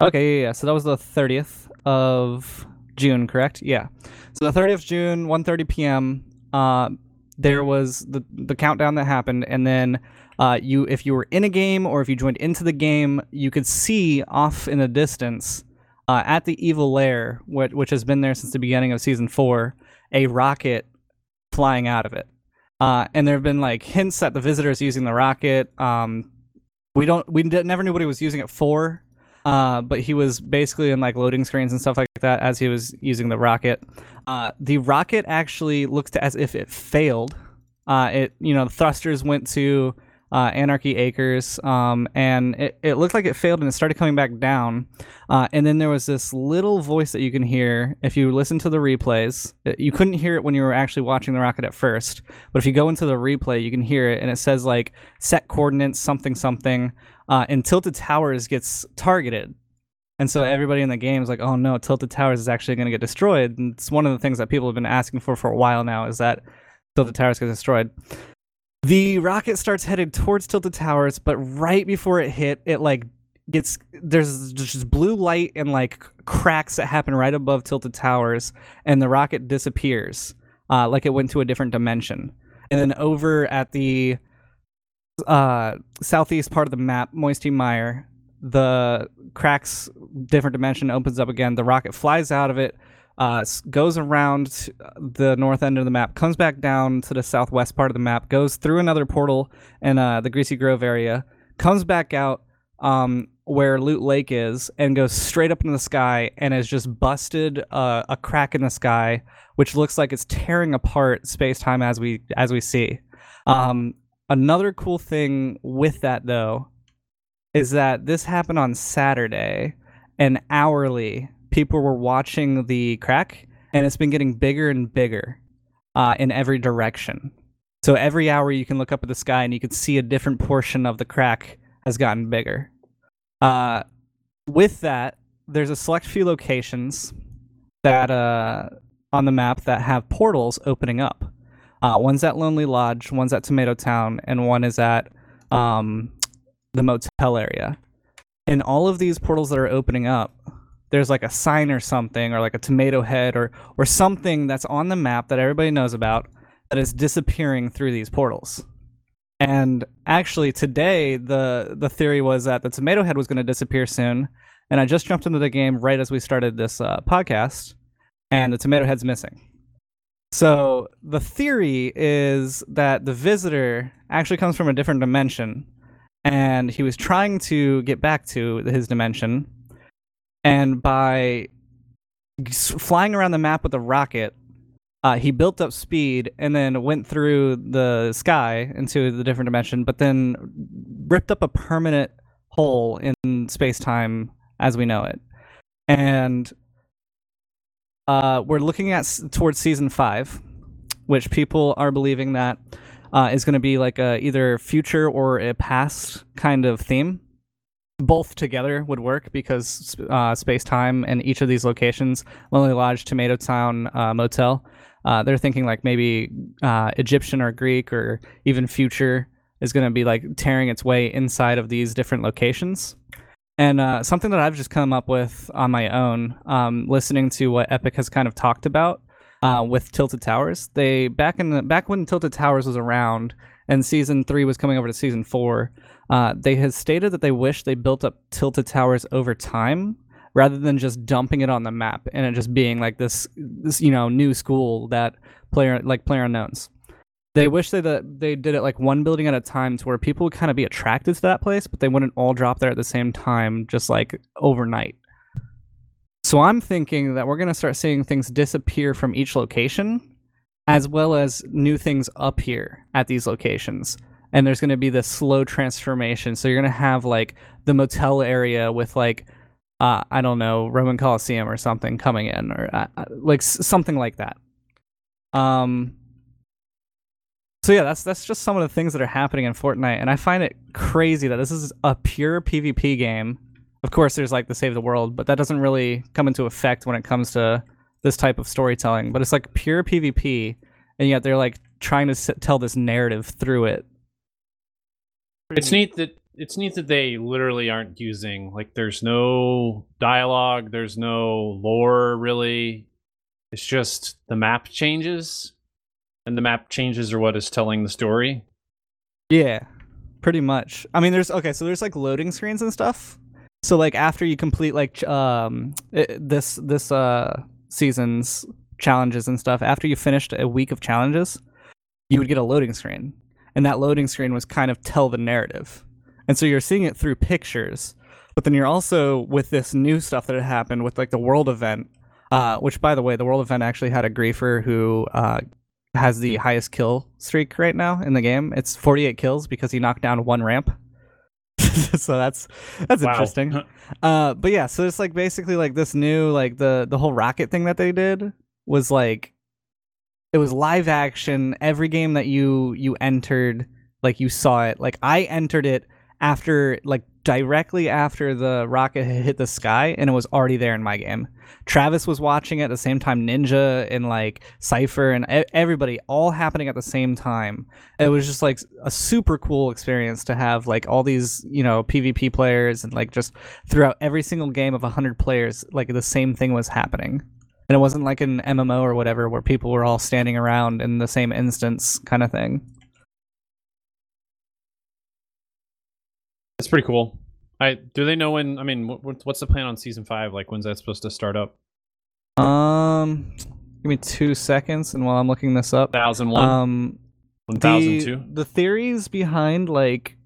Okay, yeah, yeah. So that was the 30th of June, correct? Yeah. So the 30th of June, 1:30 p.m. Uh, there was the the countdown that happened, and then uh, you, if you were in a game or if you joined into the game, you could see off in the distance uh, at the evil lair, which, which has been there since the beginning of season four, a rocket flying out of it. Uh, and there have been like hints that the visitor's using the rocket. Um, we don't we never knew what he was using it for. Uh, but he was basically in like loading screens and stuff like that as he was using the rocket. Uh, the rocket actually looks as if it failed. Uh, it you know the thrusters went to uh, Anarchy Acres, um, and it, it looked like it failed and it started coming back down. Uh, and then there was this little voice that you can hear if you listen to the replays. You couldn't hear it when you were actually watching the rocket at first, but if you go into the replay, you can hear it, and it says like set coordinates something something, uh, and Tilted Towers gets targeted. And so everybody in the game is like, "Oh no, Tilted Towers is actually going to get destroyed." And it's one of the things that people have been asking for for a while now is that Tilted Towers gets destroyed. The rocket starts headed towards Tilted Towers, but right before it hit, it like gets there's just blue light and like cracks that happen right above Tilted Towers, and the rocket disappears, uh, like it went to a different dimension. And then over at the uh, southeast part of the map, Moisty Mire, the cracks different dimension opens up again. The rocket flies out of it, uh, goes around the north end of the map, comes back down to the southwest part of the map, goes through another portal in uh, the Greasy Grove area, comes back out um, where Loot Lake is, and goes straight up into the sky and has just busted uh, a crack in the sky, which looks like it's tearing apart space time as we as we see. Um, another cool thing with that though is that this happened on Saturday, and hourly people were watching the crack, and it's been getting bigger and bigger uh, in every direction. So every hour you can look up at the sky and you can see a different portion of the crack has gotten bigger. Uh, with that, there's a select few locations that uh, on the map that have portals opening up. Uh, one's at Lonely Lodge, one's at Tomato Town, and one is at um, the motel area. And all of these portals that are opening up, there's like a sign or something, or like a tomato head, or or something that's on the map that everybody knows about that is disappearing through these portals. And actually, today the the theory was that the tomato head was going to disappear soon. And I just jumped into the game right as we started this uh, podcast, and the tomato head's missing. So the theory is that the visitor actually comes from a different dimension, and he was trying to get back to his dimension, and by flying around the map with a rocket, uh, he built up speed and then went through the sky into the different dimension, but then ripped up a permanent hole in space time as we know it. And uh, we're looking at towards season five, which people are believing that uh, is going to be like a either future or a past kind of theme. Both together would work because uh, space time and each of these locations, Lonely Lodge, Tomato Town, uh, Motel, uh, they're thinking like maybe uh, Egyptian or Greek or even future is going to be like tearing its way inside of these different locations. And uh, something that I've just come up with on my own, um, listening to what Epic has kind of talked about uh, with Tilted Towers. They back in the back when Tilted Towers was around and season three was coming over to season four, uh, they had stated that they wish they built up Tilted Towers over time rather than just dumping it on the map and it just being like this this you know new school that player like player unknowns. They wish they that they did it like one building at a time to where people would kind of be attracted to that place but they wouldn't all drop there at the same time just like overnight. So i'm thinking that we're going to start seeing things disappear from each location as well as new things up here at these locations and there's going to be this slow transformation so you're going to have like the motel area with like uh, I don't know, Roman Coliseum or something coming in, or uh, uh, like something like that. Um. So yeah, that's that's just some of the things that are happening in Fortnite, and I find it crazy that this is a pure PvP game. Of course, there's like the save the world, but that doesn't really come into effect when it comes to this type of storytelling. But it's like pure PvP, and yet they're like trying to s- tell this narrative through it. It's neat that it's neat that they literally aren't using like there's no dialogue, there's no lore really. It's just the map changes, and the map changes are what is telling the story. Yeah, pretty much. I mean, there's okay, so there's like loading screens and stuff. So like after you complete like um i- this this uh season's challenges and stuff, after you finished a week of challenges, you would get a loading screen, and that loading screen was kind of tell the narrative, and so you're seeing it through pictures, but then you're also with this new stuff that had happened with like the world event, uh, which by the way, the world event actually had a griefer who uh, has the highest kill streak right now in the game. It's 48 kills because he knocked down one ramp. so that's that's Wow. interesting. Uh, but yeah, so it's like basically like this new like the the whole rocket thing that they did was like it was live action. Every game that you you entered, like you saw it. Like I entered it after like directly after the rocket hit the sky, and it was already there in my game. Travis was watching at the same time. Ninja and like Cipher and everybody all happening at the same time. It was just like a super cool experience to have like all these you know PvP players and like just throughout every single game of hundred players, like the same thing was happening. And it wasn't like an MMO or whatever where people were all standing around in the same instance kind of thing. That's pretty cool. I do they know when? I mean, what, what's the plan on season five? Like, when's that supposed to start up? Um, give me two seconds, and while I'm looking this up, Thousand one, um, one thousand the, the theories behind like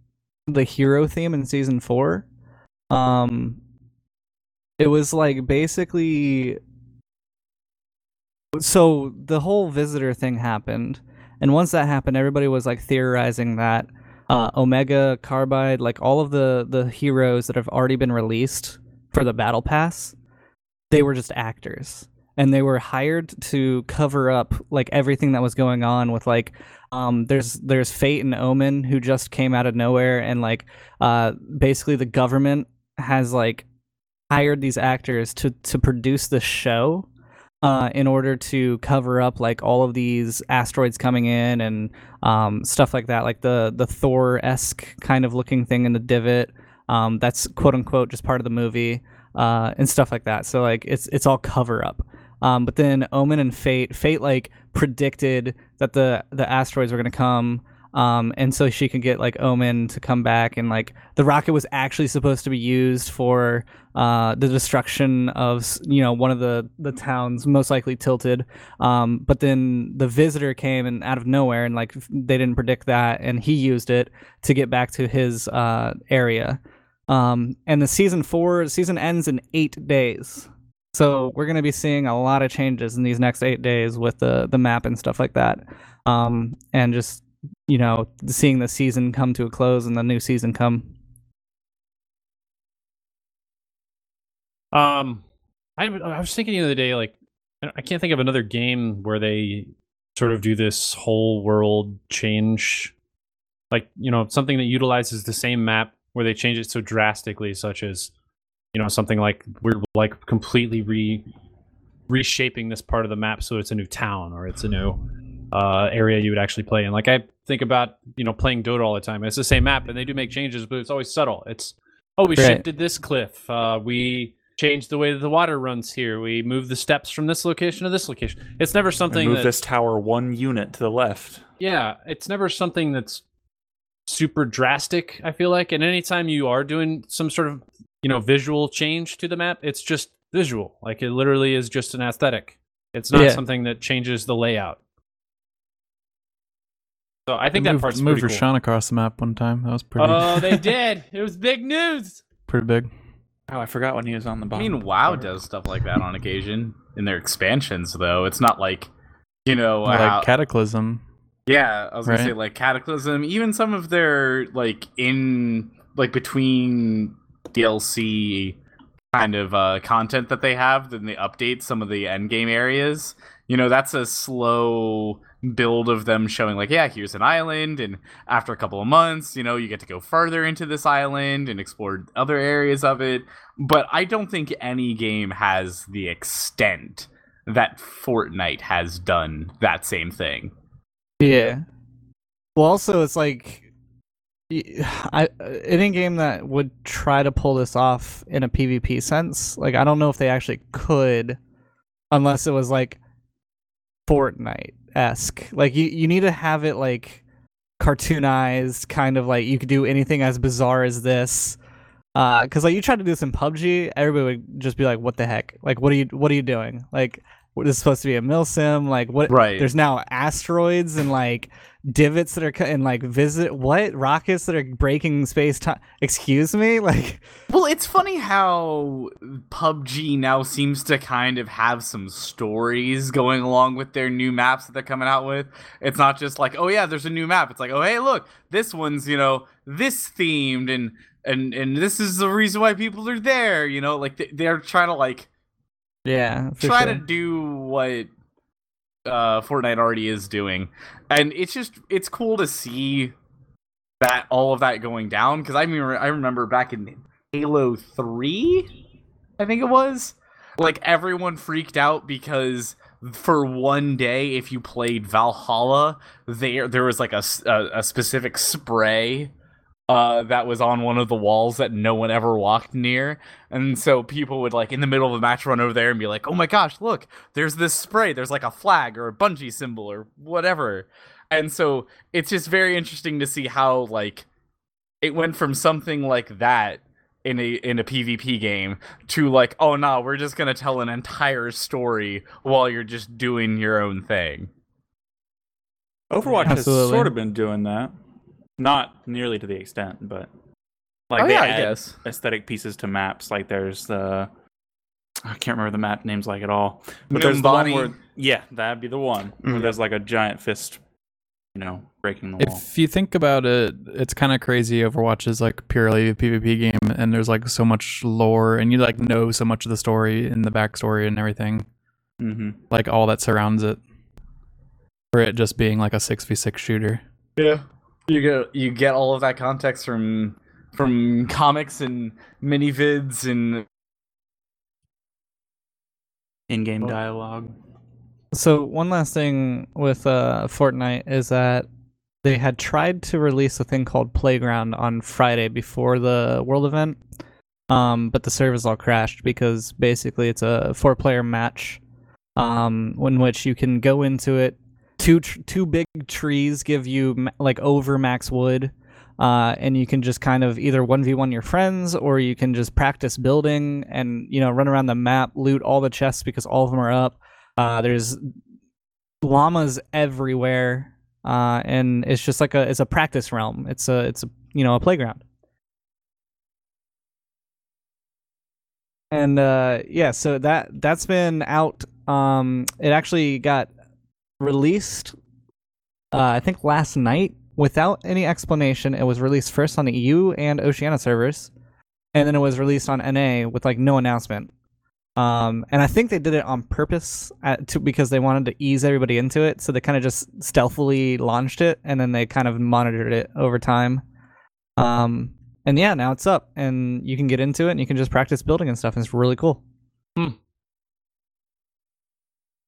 the hero theme in season four, um, it was like basically. So the whole visitor thing happened, and once that happened, everybody was like theorizing that uh, Omega, Carbide, like all of the the heroes that have already been released for the battle pass, they were just actors, and they were hired to cover up like everything that was going on with like um there's there's Fate and Omen who just came out of nowhere, and like uh basically the government has like hired these actors to to produce the show uh, in order to cover up like all of these asteroids coming in and um, stuff like that, like the the Thor esque kind of looking thing in the divot. Um, that's quote unquote just part of the movie uh, and stuff like that. So like it's it's all cover up. Um, but then Omen and Fate, Fate like predicted that the the asteroids were gonna come. Um, and so she could get like Omen to come back, and like the rocket was actually supposed to be used for uh, the destruction of you know one of the the towns, most likely tilted. Um, but then the visitor came and out of nowhere, and like they didn't predict that, and he used it to get back to his uh, area. Um, and the season four season ends in eight days. So we're gonna be seeing a lot of changes in these next eight days with the the map and stuff like that, um, and just you know seeing the season come to a close and the new season come. Um, I I was thinking the other day, like I can't think of another game where they sort of do this whole world change, like you know something that utilizes the same map where they change it so drastically, such as you know something like we're like completely re reshaping this part of the map so it's a new town or it's a new uh, area you would actually play in. Like I think about you know playing Dota all the time. It's the same map, and they do make changes, but it's always subtle. It's oh, we Right. shifted this cliff. Uh, we changed the way that the water runs here. We moved the steps from this location to this location. It's never something Move that this tower one unit to the left. yeah, it's never something that's super drastic, I feel like. And anytime you are doing some sort of, you know, visual change to the map, it's just visual. Like it literally is just an aesthetic. It's not Yeah. something that changes the layout. So I think They that moved, part's moved pretty cool. Across the map one time. That was pretty Oh, they did. It was big news. pretty big. Oh, I forgot when he was on the I mean, WoW does stuff like that on occasion in their expansions, though. It's not like, you know, like how- Cataclysm. yeah, I was gonna right? say like Cataclysm. Even some of their like in like between DLC kind of uh, content that they have, then they update some of the end game areas. You know, that's a slow build of them showing like, yeah, here's an island, and after a couple of months, you know, you get to go further into this island and explore other areas of it. But I don't think any game has the extent that Fortnite has done that same thing. Yeah. Well, also it's like, I any game that would try to pull this off in a PvP sense, like I don't know if they actually could, unless it was like Fortnite esque. Like you, you need to have it like cartoonized, kind of like you could do anything as bizarre as this. Uh, cause like you try to do this in PUBG, everybody would just be like, "What the heck? Like, what are you, what are you doing?" Like, what is supposed to be a mil sim. Like what? Right. There's now asteroids and like divots that are cut and like visit what rockets that are breaking space time. Excuse me, like Well, it's funny how PUBG now seems to kind of have some stories going along with their new maps that they're coming out with. It's not just like, oh yeah, there's a new map. It's like, oh hey, look, this one's you know this themed and and and this is the reason why people are there. You know, like they, they're trying to like yeah, try sure. to do what uh Fortnite already is doing. And it's just it's cool to see that all of that going down because I mean I remember back in Halo 3 I think it was like everyone freaked out because for one day if you played Valhalla there there was like a a specific spray uh, that was on one of the walls that no one ever walked near. And so people would like in the middle of a match run over there and be like, "Oh my gosh, look! There's this spray. There's like a flag or a Bungie symbol or whatever." And so it's just very interesting to see how like it went from something like that in a in a PvP game to like, "Oh no, we're just gonna tell an entire story while you're just doing your own thing." Overwatch Absolutely. has sort of been doing that. Not nearly to the extent, but like oh they yeah, I add guess. aesthetic pieces to maps. Like there's the I can't remember the map names like at all. But there's the one where yeah, that'd be the one where Mhm. there's like a giant fist, you know, breaking the wall. If you think about it, it's kind of crazy. Overwatch is like purely a PvP game, and there's like so much lore, and you like know so much of the story and the backstory and everything, hmm like all that surrounds it. For it just being like a six v six shooter. Yeah. You get you get all of that context from from comics and mini vids and In-game Oh. dialogue. So one last thing with uh, Fortnite is that they had tried to release a thing called Playground on Friday before the World event, um, but the servers all crashed because basically it's a four-player match, um, in which you can go into it. Two tr- two big trees give you like over max wood, uh, and you can just kind of either one v one your friends or you can just practice building and you know run around the map, loot all the chests because all of them are up. Uh, there's llamas everywhere, uh, and it's just like a it's a practice realm. It's a it's a you know a playground. And uh, yeah, so that that's been out. Um, it actually got released, uh, I think last night without any explanation. It was released first on the EU and Oceania servers, and then it was released on NA with like no announcement. Um, and I think they did it on purpose at, to, because they wanted to ease everybody into it. So they kind of just stealthily launched it, and then they kind of monitored it over time. Um, and yeah, now it's up, and you can get into it, and you can just practice building and stuff. And it's really cool. Hmm.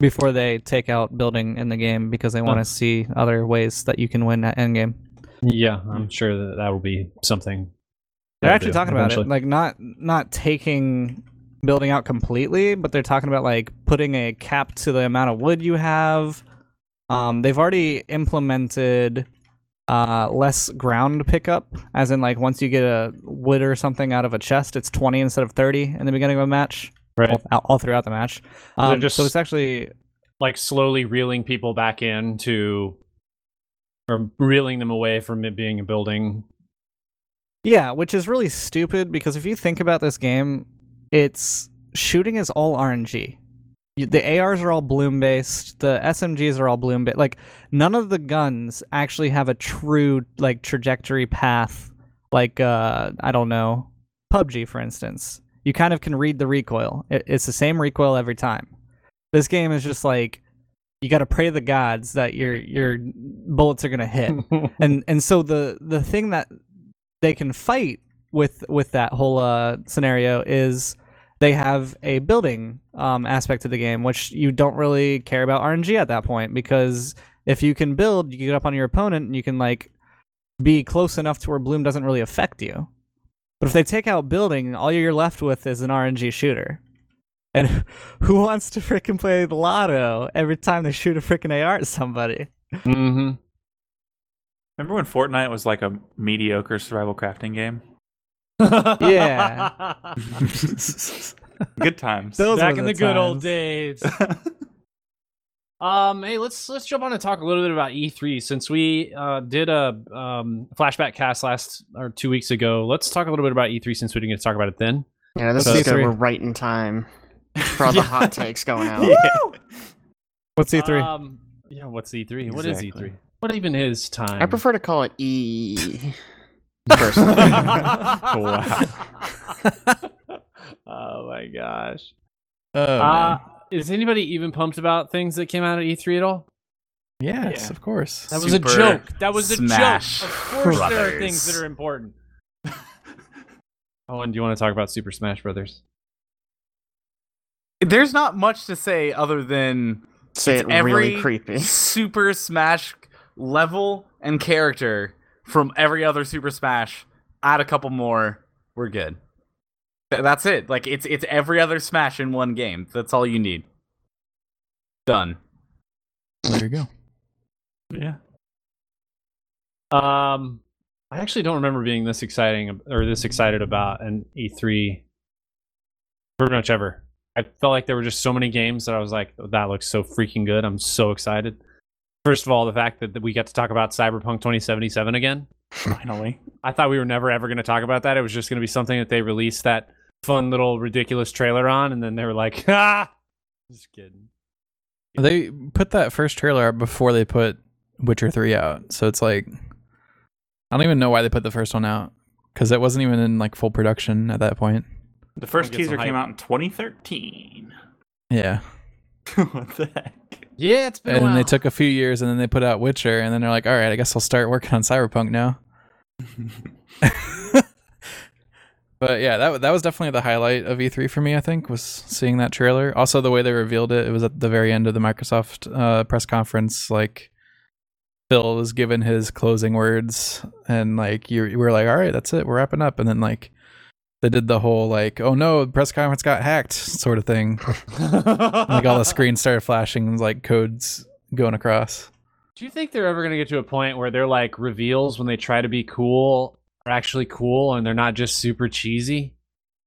Before they take out building in the game because they want to see other ways that you can win at endgame. Yeah, I'm sure that that will be something. They're actually do talking about it, like not not taking building out completely, but they're talking about like putting a cap to the amount of wood you have. Um, they've already implemented uh less ground pickup, as in like once you get a wood or something out of a chest, it's twenty instead of thirty in the beginning of a match, Right. all, all throughout the match. Um, just- so it's actually like slowly reeling people back into or reeling them away from it being a building. Yeah, which is really stupid because if you think about this game, it's shooting is all RNG. The ARs are all bloom based. The SMGs are all bloom based. Like none of the guns actually have a true like trajectory path. Like uh, I don't know, PUBG for instance. You kind of can read the recoil. It, it's the same recoil every time. This game is just like you got to pray to the gods that your your bullets are gonna hit and and so the the thing that they can fight with with that whole uh, scenario is they have a building um, aspect to the game, which you don't really care about RNG at that point because if you can build, you get up on your opponent and you can like be close enough to where bloom doesn't really affect you. But if they take out building, all you're left with is an RNG shooter. And who wants to frickin' play the lotto every time they shoot a frickin' AR at somebody? mm-hmm. Remember when Fortnite was like a mediocre survival crafting game? Yeah. Good times. Those Back were in the the good old days. Um, hey, let's let's jump on and talk a little bit about E3 since we uh, did a um, flashback cast last or two weeks ago. Let's talk a little bit about E3 since we didn't get to talk about it then. Yeah, this What's is good. We're right in time for all the hot takes going out. What's E3? Um, yeah, what's E3? What is E3? What even is time? I prefer to call it E. Personally. Wow. oh my gosh. Oh, uh, man. Is anybody even pumped about things that came out at E3 at all? yes, yeah. of course. That was a joke. That was a Smash joke. Of course, there are things that are important. Owen, do you want to talk about Super Smash Brothers? There's not much to say other than Say it every really creepy. Super Smash level and character from every other Super Smash. Add a couple more, we're good. Th- that's it. Like it's it's every other Smash in one game. That's all you need. Done. There you go. yeah. Um, I actually don't remember being this exciting or this excited about an E3 pretty much ever. I felt like there were just so many games that I was like, that looks so freaking good. I'm so excited. First of all, the fact that that we got to talk about Cyberpunk 2077 again. Finally. I thought we were never ever going to talk about that. It was just going to be something that they released that fun little ridiculous trailer on, and then they were like, ah, just kidding. They put that first trailer out before they put Witcher 3 out. So it's like I don't even know why they put the first one out cuz it wasn't even in like full production at that point. The first teaser came out in 2013. Yeah. what the heck? Yeah, it's been. And a then they took a few years and then they put out Witcher and then they're like, "All right, I guess I'll start working on Cyberpunk now." but yeah, that that was definitely the highlight of E3 for me, I think, was seeing that trailer. Also the way they revealed it, it was at the very end of the Microsoft uh, press conference like Phil was given his closing words and like you, you were like, "All right, that's it. We're wrapping up." And then like they did the whole like, "Oh no, the press conference got hacked" sort of thing. like all the screens started flashing like codes going across. Do you think they're ever going to get to a point where they're like reveals when they try to be cool are actually cool and they're not just super cheesy?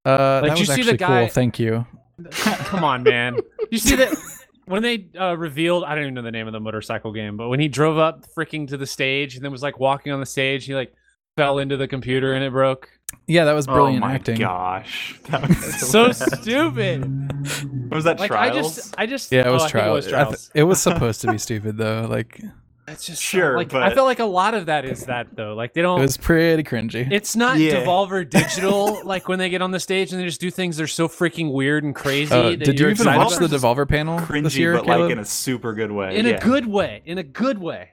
Uh, Like, that you was see the actually guy- cool. Thank you. Come on, man. You see that when they uh, revealed, I don't even know the name of the motorcycle game, but when he drove up freaking to the stage and then was like walking on the stage, he like fell into the computer and it broke. Yeah, that was brilliant oh my acting. gosh. That was So bad. stupid. Was that Like trials? I just, I just, Yeah, it was oh, I trial. It was I th- trials. it was supposed to be stupid though. Like it It's just Sure, Like but- I feel like a lot of that is that though. Like they don't. was pretty cringy. It's not Yeah. Devolver Digital like when they get on the stage and they just do things that are so freaking weird and crazy. Uh, that did you you're even watch the Devolver panel this cringy, year, but Caleb? like in a super good way. in yeah. a good way? In a good way.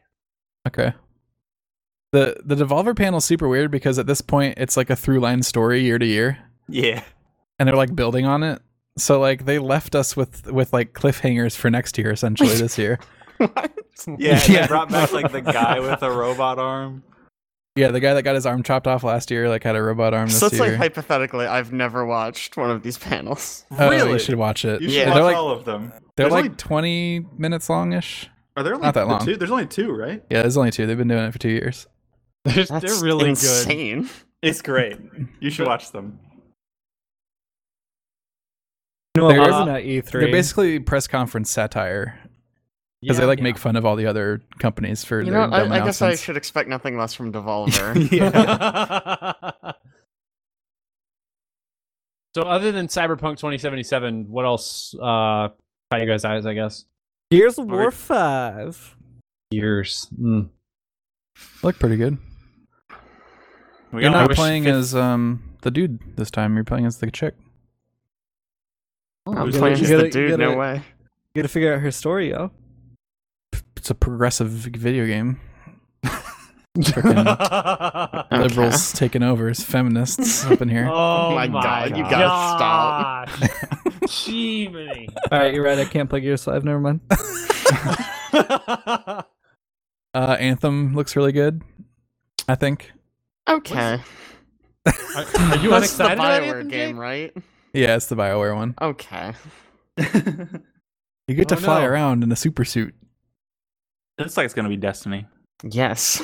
Okay. The the Devolver panel's super weird because at this point it's like a through line story year to year, Yeah. and they're like building on it. So like they left us with with like cliffhangers for next year essentially this year. What? Yeah, Yeah. they brought back like the guy with a robot arm. Yeah, the guy that got his arm chopped off last year like had a robot arm this So it's year. like hypothetically, I've never watched one of these panels. oh, really? you should watch it. You should Yeah. watch they're like all of them. they're There's like only- 20 minutes longish. Are there only Not that long. Two? There's only two, right? Yeah, there's only two. They've been doing it for two years. They're, That's they're really good. insane. It's great. You should watch them. No, it They're- wasn't at E3. They're basically press conference satire because they Yeah. like make fun of all the other companies for You their know, dumb I, I guess I should expect nothing less from Devolver. yeah. so other than Cyberpunk 2077, what else uh caught you guys' eyes, I guess? Gears of War 5. Years. Mm. Look pretty good. We You're not playing Fit- as um the dude this time. You're playing as the chick. I'm You playing gotta- as you the gotta- dude, no gotta- way. You gotta figure out her story, yo. It's a progressive video game. Freaking Okay. liberals taking over as feminists up in here. Oh my God, you gotta stop. Jiminy. Alright, you're right. I can't play Gears 5. Never mind. Uh, Anthem looks really good. I think. Okay. Are, are you That's the unexcited about Bioware Anthem, game, right? Yeah, it's the Bioware one. Okay. You get to Oh, fly no. around in a super suit. Looks like it's gonna be Destiny. Yes.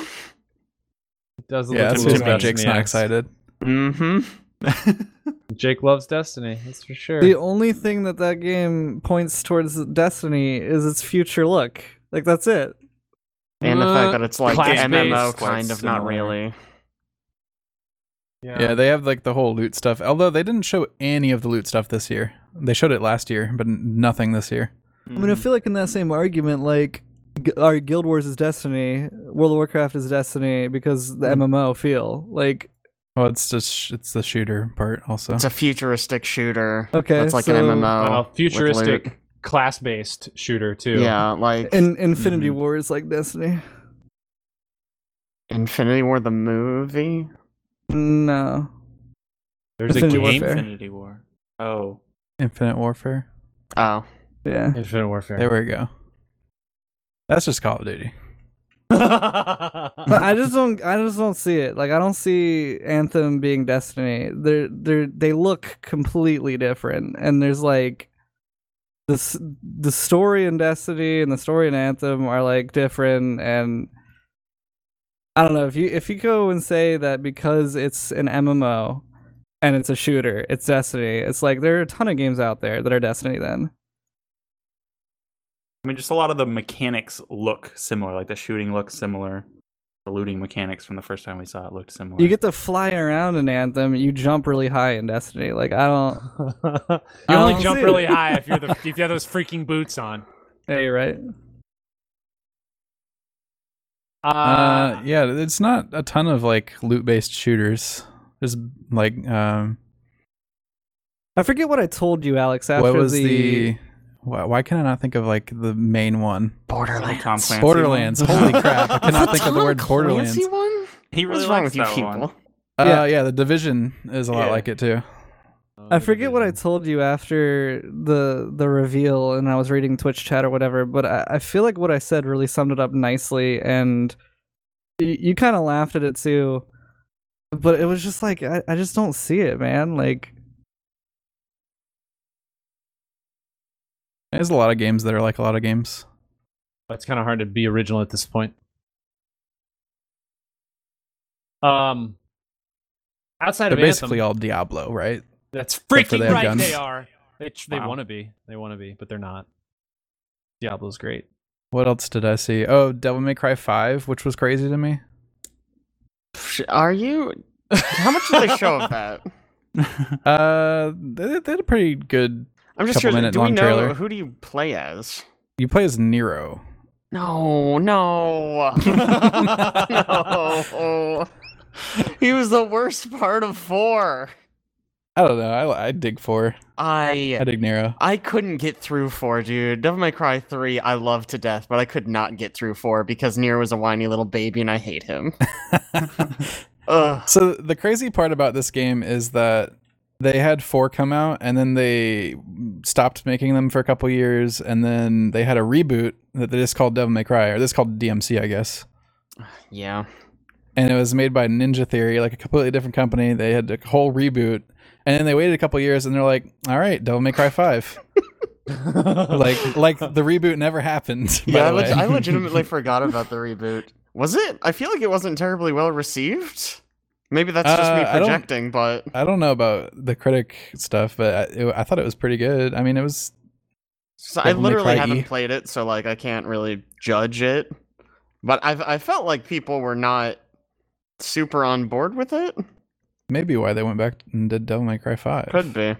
It does Yeah, that's a why little Jake's not excited. Mm-hmm. Jake loves Destiny. That's for sure. The only thing that that game points towards Destiny is its future look. Like that's it. And the Uh, fact that it's like class-based, MMO, quite kind of, not really. Yeah, yeah, they have like the whole loot stuff. Although they didn't show any of the loot stuff this year. They showed it last year, but nothing this year. I mean, I feel like in that same argument, like, G- our Guild Wars is Destiny, World of Warcraft is Destiny because the MMO feel like Well, it's just it's the shooter part also. It's a futuristic shooter. Okay, That's like so- an MMO. Well, with futuristic class-based shooter too. Yeah, like in Infinity Mhm. War is like Destiny. Infinity War the movie. No, There's Infinity a game. Warfare. Infinity War. Oh, Infinite Warfare. Oh, yeah. Infinite Warfare. There we go. That's just Call of Duty. I just don't. I just don't see it. Like I don't see Anthem being Destiny. They're they're they look completely different, and there's like this the story in Destiny and the story in Anthem are like different, and I don't know if you if you go and say that because it's an MMO and it's a shooter, it's Destiny. It's like there are a ton of games out there that are Destiny. Then I mean, just a lot of the mechanics look similar. Like the shooting looks similar. The looting mechanics from the first time we saw it looked similar. you get to fly around in Anthem. You jump really high in Destiny. Like I don't. you I only don't jump see it. really high if you're the if you have those freaking boots on. Yeah, you're right. Uh, Uh, yeah, it's not a ton of like loot based shooters. There's like um, I forget what I told you, Alex. After what was the, the? Why, why can I not think of like the main one? Borderlands. Tom Clancy Borderlands. one. Holy crap! I cannot think of the Tom word Borderlands. Clancy one? He really What's wrong likes with you that people? one. Uh, Yeah. yeah, the division is a lot Yeah. like it too. I forget what I told you after the the reveal, and I was reading Twitch chat or whatever. But I, I feel like what I said really summed it up nicely, and y- you kind of laughed at it too. But it was just like I, I just don't see it, man. Like There's a lot of games that are like a lot of games. It's kind of hard to be original at this point. Um, outside They're of basically Anthem, all Diablo, right? that's for freaking they right. guns. They are. They they Wow. want to be. They want to be, but they're not. Diablo's great. What else did I see? Oh, Devil May Cry Five, which was crazy to me. Are you? How much did they show of that? Uh, they, they had a pretty good. I'm just curious. Do we know trailer. who do you play as? You play as Nero. No, no, no. He was the worst part of four. I don't know. I, I dig four. I I dig Nero. I couldn't get through four, dude. Devil May Cry three, I love to death, but I could not get through four because Nero was a whiny little baby, and I hate him. So the crazy part about this game is that they had four come out and then they stopped making them for a couple years and then they had a reboot that they just called Devil May Cry or this called DMC I guess. Yeah. And it was made by Ninja Theory, like a completely different company. They had a whole reboot and then they waited a couple years and they're like, "All right, Devil May Cry 5." like like the reboot never happened. by Yeah, I, the leg- way. I legitimately forgot about the reboot. Was it? I feel like it wasn't terribly well received. Maybe that's just me Uh, I projecting, but I don't know about the critic stuff, but I, it, I thought it was pretty good. I mean, it was so I literally haven't played it, so like I can't really judge it. But I I felt like people were not super on board with it. maybe why they went back and did Devil May Cry 5. Could be.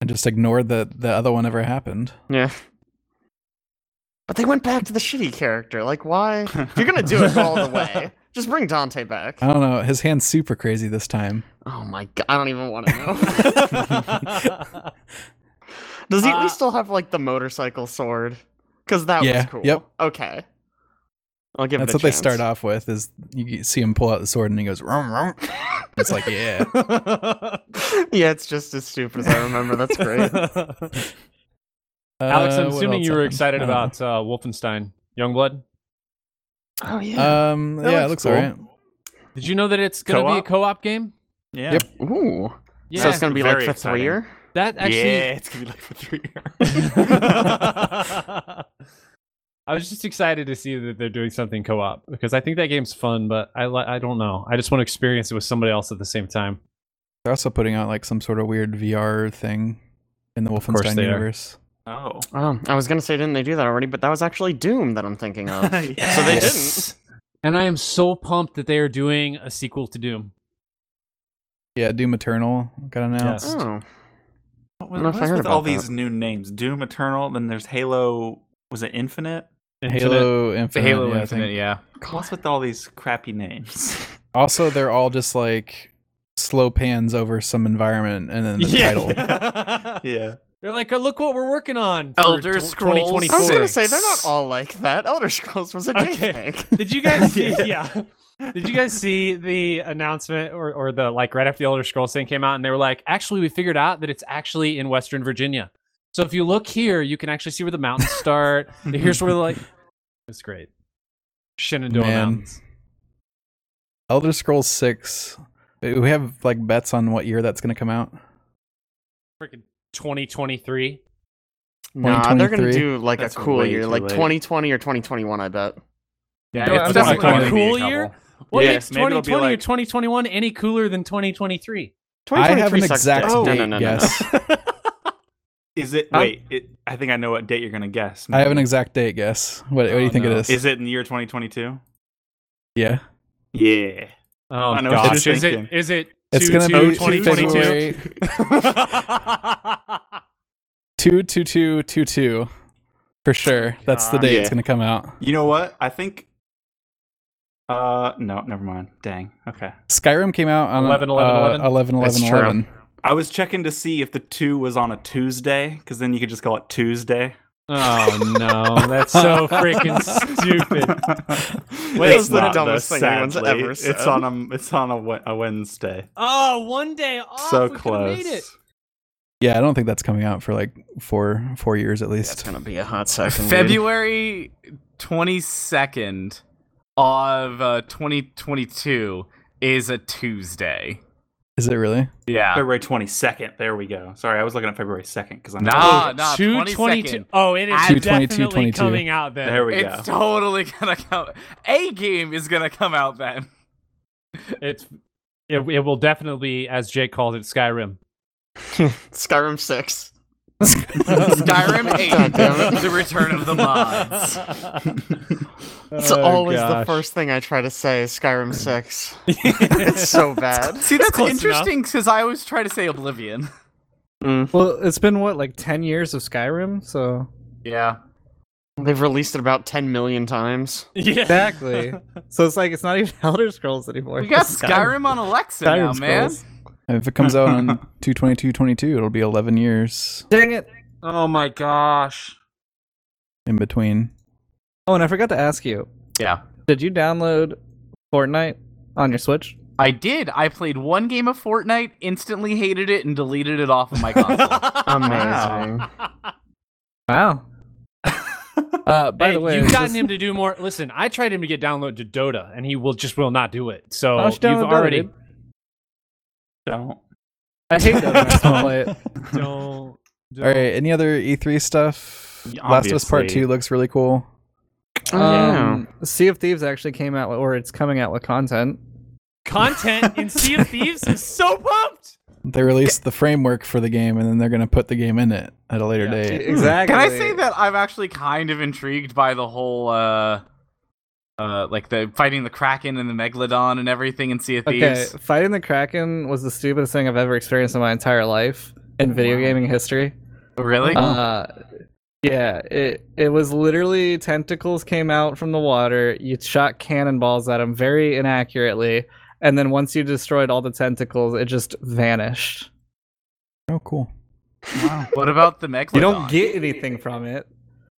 and just ignored that the other one ever happened. Yeah. But they went back to the shitty character. Like, why? If you're gonna do it all the way, just bring Dante back. I don't know. His hand's super crazy this time. Oh my god, I don't even want to know. Does he at Uh, least still have like the motorcycle sword? Because that Yeah, was cool. yep. Okay. I'll give That's it a what they start off with. Is you see him pull out the sword and he goes, rum, rum. It's like, yeah. yeah, it's just as stupid as I remember. That's great. Alex, Uh, I'm what assuming you were happened? excited about uh, Wolfenstein Youngblood. Oh yeah. Um, That yeah, it looks looks cool. alright. Did you know that it's going to be a Co-op? co-op game? Yeah. Yep. Ooh. Yeah, so it's gonna be like very for exciting. three year. that actually. Yeah, it's gonna be like for three I was just excited to see that they're doing something co-op because I think that game's fun, but I li- I don't know. I just want to experience it with somebody else at the same time. They're also putting out like some sort of weird VR thing in the course Wolfenstein they are. universe. Oh. Oh, I was gonna say, didn't they do that already? But that was actually Doom that I'm thinking of. So they didn't. And I am so pumped that they are doing a sequel to Doom. Yeah, Doom Eternal got announced. Yes. Oh, What I was, don't know if what I heard with all that. these new names? Doom Eternal. Then there's Halo. Was it Infinite? Halo Infinite. Halo yeah, I Infinite, yeah. What's with all these crappy names? Also, they're all just like slow pans over some environment and then the title. yeah. They're like, oh, look what we're working on. for Elder tw- Scrolls. I was gonna say they're not all like that. Elder Scrolls was a Okay. JPEG. Did you guys see? yeah. Did you guys see the announcement or, or the like right after the Elder Scrolls thing came out and they were like, actually, we figured out that it's actually in Western Virginia. So if you look here, you can actually see where the mountains start. Here's where the like it's great. Shenandoah Man. Mountains. Elder Scrolls Six. We have like bets on what year that's going to come out. Freaking 2023. Nah, they're gonna do like That's a cool way year, too like late. 2020 or 2021. I bet. Yeah, it's I'm definitely definitely going to cool be a year. couple. What Yeah, makes maybe it'll be 2020 or like- 2021 any cooler than 2023? I have an sucks exact dick. Oh, no, date no, no, no, guess. Is it? Huh? Wait. It, I think I know what date you're gonna guess. I have an exact date guess. What, what do you Oh, think no. it is? Is it in the year 2022? Yeah, Yeah. Oh I know what gosh, you're is it thinking. is it it's going to be 2022? February two two two two two for sure. That's the God. date it's going to come out. You know what? I think. Uh, no, never mind. Dang. Okay. Skyrim came out on 11, 11, uh, 11. 11 11. 11. I was checking to see if the two was on a Tuesday, because then you could just call it Tuesday. Oh no, that's so freaking stupid. Wait, It's the dumbest though, thing anyone's sadly. ever It's on a it's on a, a Wednesday. Oh, one day off. so we close. Made it. Yeah, I don't think that's coming out for like four four years at least. It's gonna be a hot second. February 22nd of uh, 2022 is a Tuesday. Is it really? Yeah. February twenty second. There we go. Sorry, I was looking at February second because I'm Nah, nah, Two 22nd. twenty-two. Oh, it is At- 222, definitely 22. coming out then. There we It's go. It's totally gonna come. A game is gonna come out then. It's it, it will definitely as Jake called it, Skyrim. Skyrim Six. Skyrim God 8, it. The Return of the Mods. It's Oh, always the first thing I try to say. is Skyrim Six. it's so bad. See, that's interesting because I always try to say Oblivion. Mm. Well, it's been what like ten years of Skyrim, so Yeah. They've released it about 10 million times. Yeah. exactly. so it's like it's not even Elder Scrolls anymore. We got It's Skyrim on Alexa now, Skyrim man. Scrolls. And if it comes out on 22222, it'll be 11 years Dang it! Oh my gosh. in between. Oh, and I forgot to ask you. Yeah. Did you download Fortnite on your Switch? I did. I played one game of Fortnite, instantly hated it, and deleted it off of my console. Amazing. Wow. uh, by Hey, the way, you've gotten this- him to do more. Listen, I tried him to get download to Dota, and he will just will not do it. So Why don't you you've download Dota, already dude? Don't. I hate Dota. when I still play it. don't. don't- All right, any other E3 stuff? Yeah, Last of Us Part 2 looks really cool. Oh, yeah. Um, Sea of Thieves actually came out, or it's coming out with content. Content in Sea of Thieves is so pumped. They released the framework for the game and then they're going to put the game in it at a later Yeah. date. Exactly. Can I say that I'm actually kind of intrigued by the whole, uh, uh, like the fighting the Kraken and the Megalodon and everything in Sea of Okay, fighting the Kraken was the stupidest thing I've ever experienced in my entire life in video Wow. gaming history. Really? Uh, yeah, it it was literally tentacles came out from the water. You shot cannonballs at them very inaccurately, and then once you destroyed all the tentacles, it just vanished. Oh, cool. Wow. what about the Megalodon? You don't get anything from it.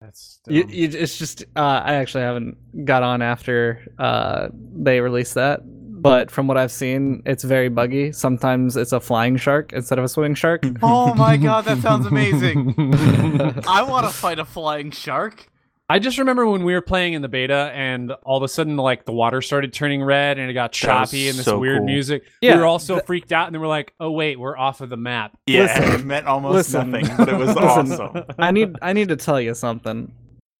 That's You, you, it's just uh, I actually haven't got on after uh, they released that, but from what I've seen, it's very buggy. Sometimes it's a flying shark instead of a swimming shark. Oh my god, that sounds amazing. I want to fight a flying shark. I just remember when we were playing in the beta, and all of a sudden, like the water started turning red, and it got choppy, and this so weird cool. music. Yeah, we were all so th- freaked out, and then we're like, "Oh wait, we're off of the map." Yeah, Listen. it meant almost Listen. nothing, but it was Listen. awesome. I need I need to tell you something.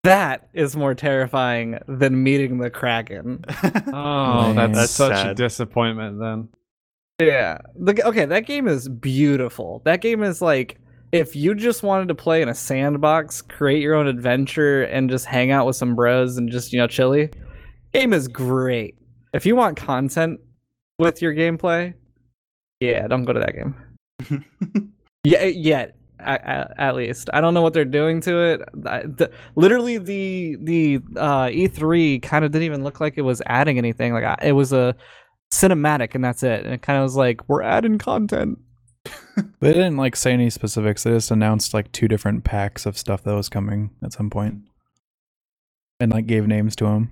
That is more terrifying than meeting the Kraken. Oh, Man. that's, That's such a disappointment. Then Yeah. The, okay, that game is beautiful. That game is like if you just wanted to play in a sandbox, create your own adventure, and just hang out with some bros and just you know chilly. Game is great. If you want content with your gameplay, yeah, don't go to that game. Yeah, yet at, least I don't know what they're doing to it. I- the, literally, the the uh, E3 kind of didn't even look like it was adding anything. Like I- it was a cinematic, and that's it. And it kind of was like we're adding content. They didn't like say any specifics. They just announced like two different packs of stuff that was coming at some point, and like gave names to them.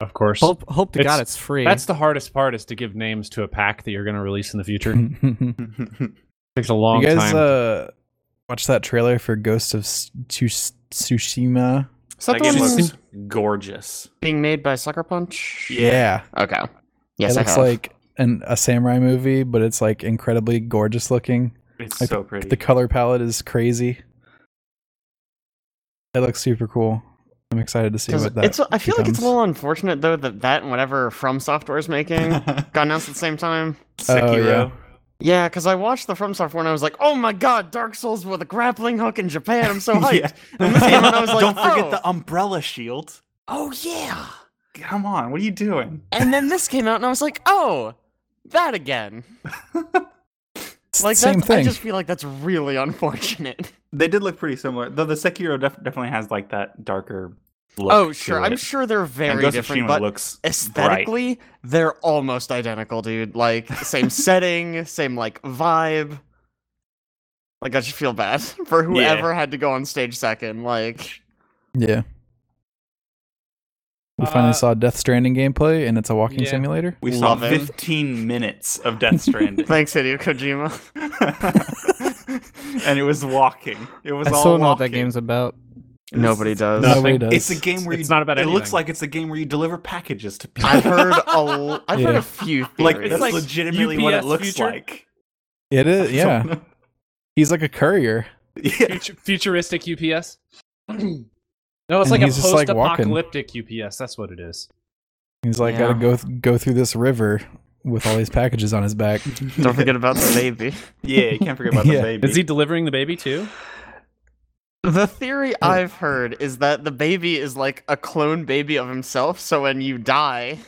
Of course. Hope hope to It's- God it's free. That's the hardest part is to give names to a pack that you're going to release in the future. takes a long you guys time. uh watch that trailer for Ghost of Tsushima? Is that that the game one looks gorgeous. being made by Sucker Punch? Yeah, Okay. Yes, it I looks have. like an a samurai movie, but it's like incredibly gorgeous looking. It's Like, so pretty. The color palette is crazy. It looks super cool. I'm excited to see what that. it's, I feel like it's a little unfortunate though that that and whatever From Software is making got announced at the same time. Sekiro. Oh, yeah. Yeah, because I watched the From Software and I was like, oh my god, Dark Souls with a grappling hook in Japan. I'm so hyped. Yeah. And this came and I was like, Don't forget oh. the umbrella shield. Oh yeah. Come on, what are you doing? And then this came out and I was like, oh, that again. Like the same that's, I just feel like that's really unfortunate. They did look pretty similar. Though the Sekiro def- definitely has like that darker look. oh to sure, I'm sure they're And very Ghost different, Tsushima but looks aesthetically they're almost identical, dude. Like same setting, same like vibe. Like I just feel bad for whoever had to go on stage second. Like Yeah. We finally Uh, saw Death Stranding gameplay, and it's a walking Yeah. simulator. We saw Love it. 15 minutes of Death Stranding. thanks, Hideo Kojima. and it was walking. It was I all still don't know what that game's about. Nobody does. Nobody does. It's a game where It's you, not about It looks like it's a game where you deliver packages to people. I've heard a l- I've heard a few theories. like that's like legitimately what it looks future. like. It is, yeah. He's like a courier. yeah. Futu- futuristic UPS. no, it's And like a he's just, like, post-apocalyptic UPS. That's what it is. He's like, Yeah. gotta go th- go through this river with all these packages on his back. Don't forget about the baby. Yeah, you can't forget about the baby. Is he delivering the baby too? The theory uh, I've heard is that the baby is like a clone baby of himself, so when you die,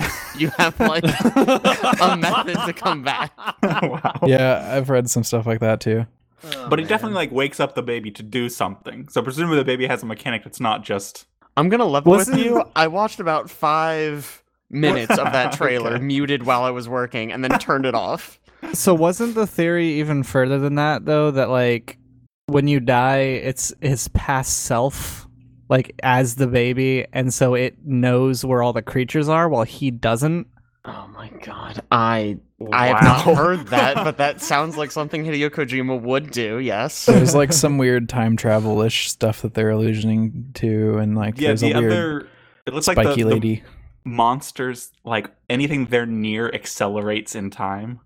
you have like a method to come back. wow. yeah, I've read some stuff like that too. But he definitely like wakes up the baby to do something. So presumably the baby has a mechanic that's not just I'm gonna level with you. I watched about five minutes of that trailer Okay. muted while I was working, and then turned it off. So wasn't the theory even further than that though? That like when you die, it's his past self, like as the baby, and so it knows where all the creatures are while he doesn't. Oh my god, I I have not heard that, but that sounds like something Hideo Kojima would do. Yes. There's like some weird time travel ish stuff that they're alluding to, and like yeah. there's The a weird other it looks like the, spiky the lady. monsters like anything they're near accelerates in time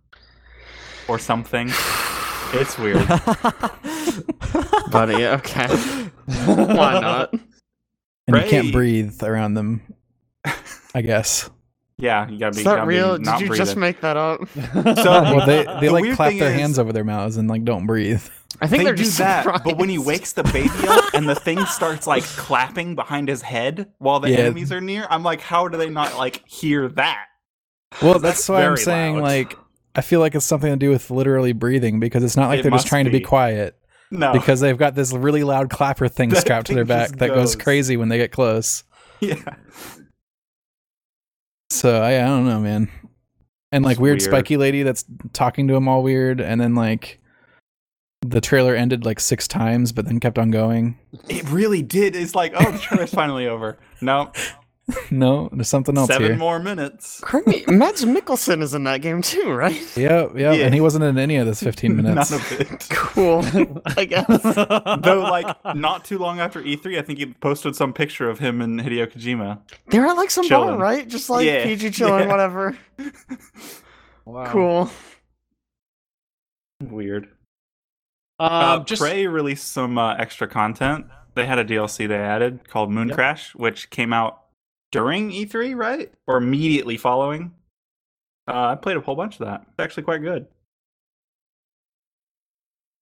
or something. It's weird. Buddy, okay. Why not? and you can't breathe around them. I guess. Yeah, you gotta be. Is that gotta be real? not Did you breathing. just make that up? So Well, they they the like clap their is- hands over their mouths and like don't breathe. I think they they're do just that, surprised. but when he wakes the baby up and the thing starts like clapping behind his head while the Yeah. enemies are near, I'm like, how do they not like hear that? Well, that's why I'm saying loud. like I feel like it's something to do with literally breathing because it's not like It they're just must trying to be be. quiet No, because they've got this really loud clapper thing That strapped to their back that goes goes. crazy when they get close. yeah, So I, I don't know, man. And like weird, weird. spiky lady that's talking to him all weird, and then like the trailer ended like six times, but then kept on going. it really did. It's like, oh, the trailer's finally over. No, no, there's something else seven here. more minutes. Correct me, Mads Mikkelsen is in that game too, right? Yep, yep. Yeah. And he wasn't in any of this 15 minutes. None of it. Cool. I guess. Though, like, not too long after E3, I think he posted some picture of him and Hideo Kojima. They're at like some bar, right? Just like Yeah, PG chilling, yeah. whatever. Wow. Cool. Weird. Um, Uh, just Prey released some uh, extra content. They had a DLC they added called Moon Yep. Crash, which came out during E3, right? Or immediately following. Uh, I played a whole bunch of that. It's actually quite good.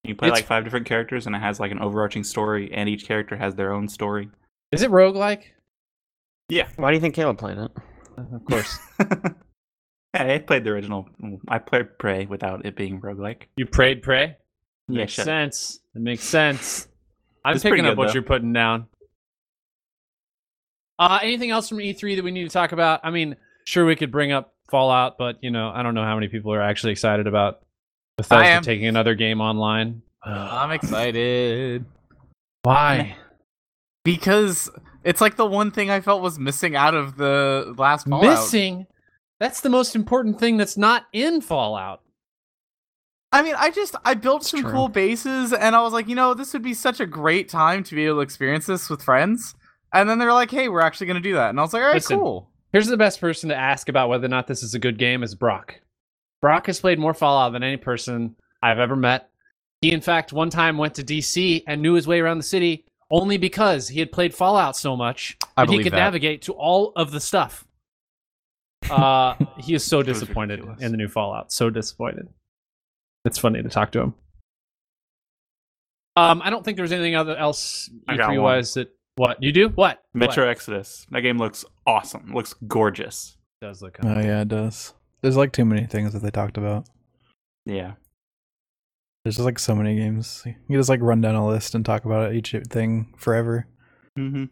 You play It's- like five different characters, and it has like an overarching story, and each character has their own story. Is it roguelike? Yeah, Why do you think Caleb played it? Of course. hey, I played the original. I played Prey without it being roguelike. you prayed pray? Yeah, Makes shut- sense. It makes sense. I'm It's picking up good, what though. you're putting down. Uh, anything else from E3 that we need to talk about? I mean, sure we could bring up Fallout, but you know, I don't know how many people are actually excited about Bethesda taking another game online. I'm excited Why? because it's like the one thing I felt was missing out of the last Fallout. Missing. That's the most important thing that's not in Fallout. I mean, I just I built some true. cool bases, and I was like, you know, this would be such a great time to be able to experience this with friends. And then they're like, hey, we're actually going to do that, and I was like, all right, Listen. cool. Here's the best person to ask about whether or not this is a good game is Brock. Brock has played more Fallout than any person I've ever met. He, in fact, one time went to DC and knew his way around the city only because he had played Fallout so much I that he could that. navigate to all of the stuff. Uh, he is so disappointed in the new Fallout. So disappointed. It's funny to talk to him. Um, I don't think there was anything other else I got E3 one. wise that what you do? What Metro What? Exodus. That game looks awesome. Looks gorgeous. does look. Oh yeah, it does. There's like too many things that they talked about. Yeah. There's just like so many games. You just like run down a list and talk about each thing forever. Mm-hmm.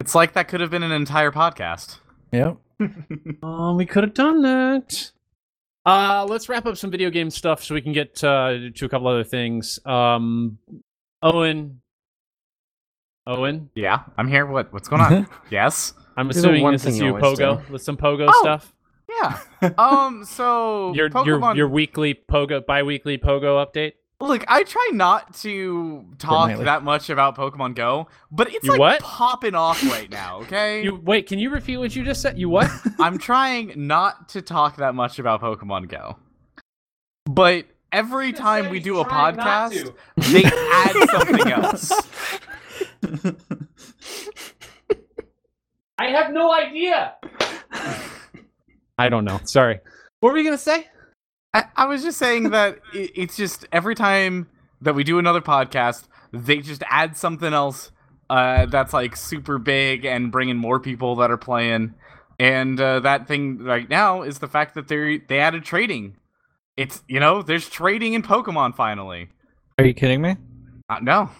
It's like that could have been an entire podcast. Yep. Oh, we could have done that. Uh, let's wrap up some video game stuff so we can get uh, to a couple other things. Um, Owen. Owen, Yeah, I'm here. What what's going on? yes. I'm Do the assuming one this is you you, always Pogo, with some Pogo Oh. stuff. Yeah. Um. So Your Pokemon. your your weekly Pogo, bi-weekly Pogo update. Look, I try not to talk Fortnightly. that much about Pokemon Go, but it's You like what? popping off right now. Okay. You wait, can you repeat what you just said? You what? I'm trying not to talk that much about Pokemon Go. But every time we do a podcast, they add something else. I have no idea. I don't know. Sorry. What were you gonna say? I, I was just saying that it, it's just every time that we do another podcast, they just add something else uh, that's like super big and bringing more people that are playing. And uh, that thing right now is the fact that they they added trading. It's you know there's trading in Pokemon finally. Are you kidding me? Uh, no.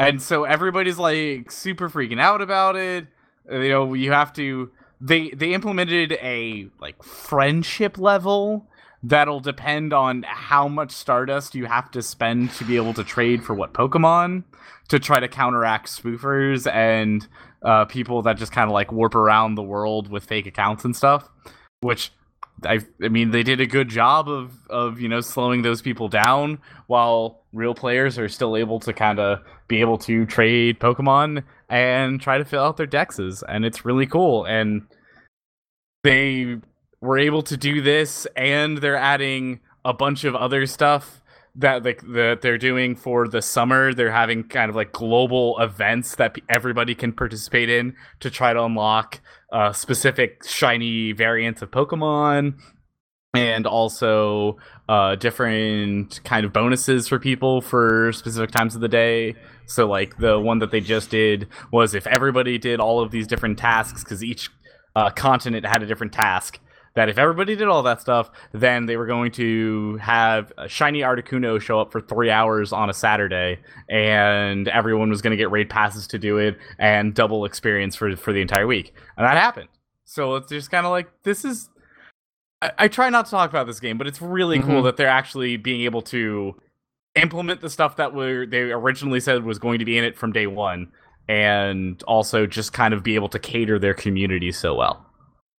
And so everybody's like super freaking out about it. Uh, You know, you have to they they implemented a like friendship level that'll depend on how much stardust you have to spend to be able to trade for what Pokemon to try to counteract spoofers and uh, people that just kind of like warp around the world with fake accounts and stuff, which I I mean they did a good job of of you know slowing those people down while real players are still able to kind of be able to trade Pokemon and try to fill out their dexes and it's really cool. And they were able to do this and they're adding a bunch of other stuff that like that they're doing for the summer. They're having kind of like global events that everybody can participate in to try to unlock uh, specific shiny variants of pokemon and also uh, different kind of bonuses for people for specific times of the day. So like the one that they just did was if everybody did all of these different tasks because each uh, continent had a different task that if everybody did all that stuff, then they were going to have a shiny Articuno show up for three hours on a Saturday, and everyone was going to get raid passes to do it and double experience for for the entire week, and that happened. So it's just kind of like this is. I, I try not to talk about this game, but it's really cool Mhm. that they're actually being able to implement the stuff that were they originally said was going to be in it from day one, and also just kind of be able to cater their community so well.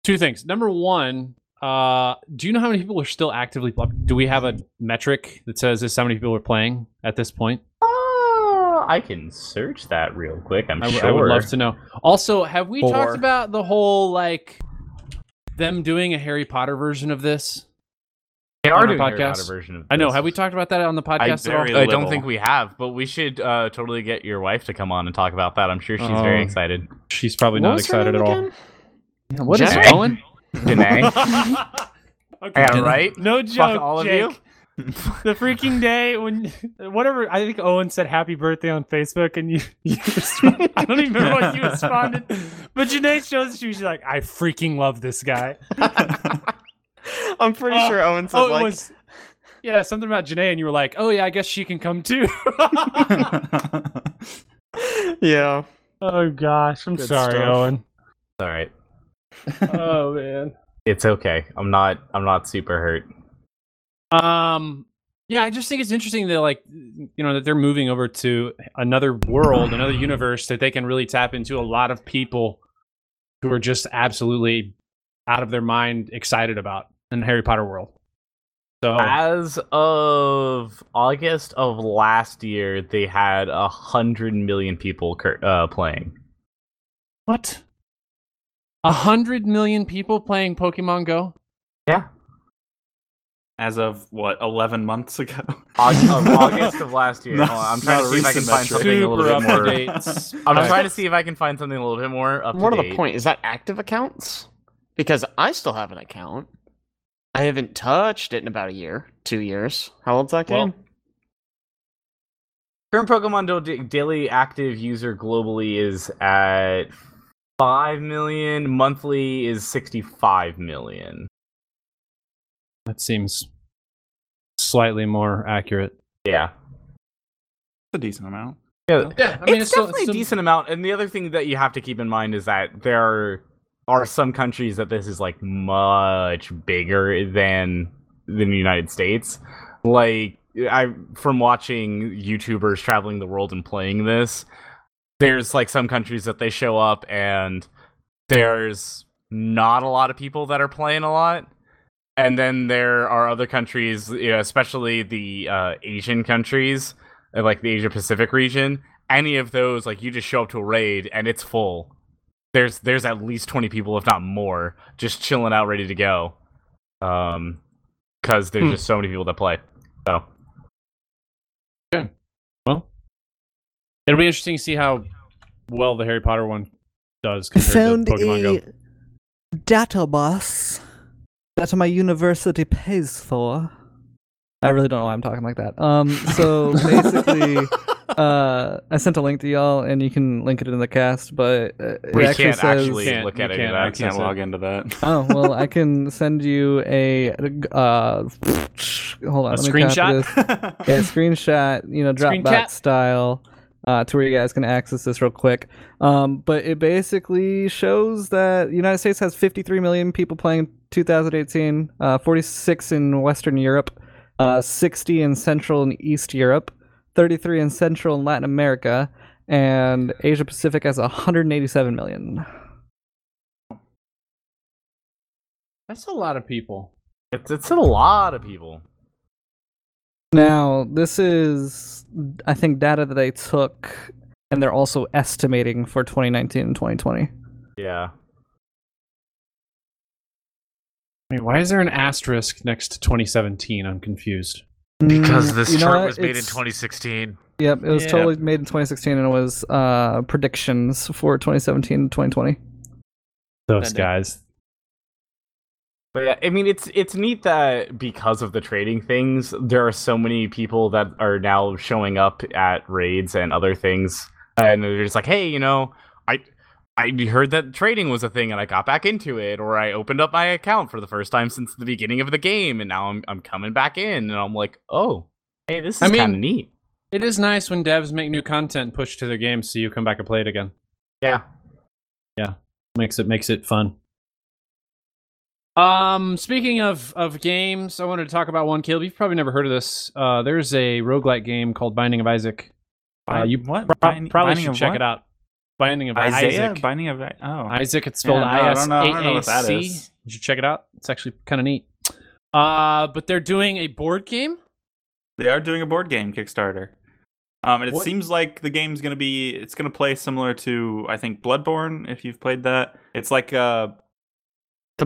Two things. Number one, uh, do you know how many people are still actively? pl- Do we have a metric that says this how many people are playing at this point? Uh, I can search that real quick. I'm I, w- sure. I would love to know. Also, have we Four. talked about the whole like them doing a Harry Potter version of this? They are our doing Harry? Potter version of I know. Have we talked about that on the I, podcast at all? I don't think we have, but we should uh, totally get your wife to come on and talk about that. I'm sure she's Oh. very excited. She's probably What not excited at name all. Again? Yeah, what is Jen? it, Owen? Janae. okay. Yeah, right? No joke, Fuck all of Jake. you. The freaking day when whatever I think Owen said happy birthday on Facebook and you, you responded, I don't even remember what you responded. But Janae shows she was like, I freaking love this guy. I'm pretty Oh, sure Owen said Oh, it like was yeah, something about Janae, and you were like, "Oh yeah, I guess she can come too." yeah. oh gosh, I'm Good sorry, stuff. Owen. All right. Oh man. It's okay. I'm not I'm not super hurt. Um, yeah, I just think it's interesting that like you know that they're moving over to another world, another universe that they can really tap into a lot of people who are just absolutely out of their mind excited about in Harry Potter world. So As of August of last year, they had a hundred million people cur- uh, playing. what? A hundred million people playing Pokemon Go? Yeah. As of what, 11 months ago? August of, August of last year. Not- Hold on, I'm trying to see if I can find metric. something a little bit more. I'm Okay. trying to see if I can find something a little bit more up More to to the point, is that active accounts? Because I still have an account. I haven't touched it in about a year, two years. How old's that Well, game? Current Pokemon Go daily active user globally is at five million. Monthly is sixty-five million. That seems slightly more accurate. Yeah. it's a decent amount. Yeah, Yeah, I it's, definitely a decent amount. And the other thing that you have to keep in mind is that there are some countries that this is like much bigger than than the United States. Like I from watching YouTubers traveling the world and playing this, there's like some countries that they show up and there's not a lot of people that are playing a lot. And then there are other countries, you know, especially the uh, Asian countries, uh, like the Asia Pacific region. Any of those, like you just show up to a raid and it's full. There's there's at least twenty people, if not more, just chilling out, ready to go. Um, because there's Hmm. just so many people that play. So Well, it'll be interesting to see how well the Harry Potter one does compared found to Pokemon a Go. database that my university pays for. I really don't know why I'm talking like that. Um, so basically, uh, I sent a link to y'all, and you can link it in the cast. But uh, it we actually can't says, actually Can't- look at any of can't that. I can't it. log into that. Oh well, I can send you a uh, hold on, A let me screenshot? this. Yeah, screenshot, you know, Dropbox style, uh, to where you guys can access this real quick. Um, but it basically shows that the United States has 53 million people playing 2018, uh, 46 in Western Europe, uh, 60 in Central and East Europe, 33 in Central and Latin America, and Asia Pacific has 187 million. That's a lot of people. It's it's a lot of people. Now, this is, I think, data that they took, and they're also estimating for 2019 and 2020. Yeah. Wait, why is there an asterisk next to 2017? I'm confused. Mm, you know what? Was made It's- 2016. Yep, it was Yeah. totally made in 2016, and it was uh, predictions for 2017 and 2020. Those That- guys. But yeah, I mean, it's it's neat that because of the trading things, there are so many people that are now showing up at raids and other things, and they're just like, hey, you know, I I heard that trading was a thing, and I got back into it, or I opened up my account for the first time since the beginning of the game, and now I'm I'm coming back in, and I'm like, oh, hey, this is I mean- kind of neat. It is nice when devs make new content push to their games so you come back and play it again. Yeah, yeah. Makes it makes it fun. Um, speaking of of games, I wanted to talk about one kill. You've probably never heard of this. Uh, there's a roguelike game called Binding of Isaac. Uh, you what? Pro- Binding- probably Binding should check what? it out. Binding of Isaiah? Isaac. Binding of oh. Isaac. It's spelled Yeah, no, I S don't know- I A A C. You should check it out. It's actually kind of neat. Uh, but they're doing a board game. They are doing a board game Kickstarter. Um, and it What- seems like the game's gonna be it's gonna play similar to I think Bloodborne if you've played that. It's like a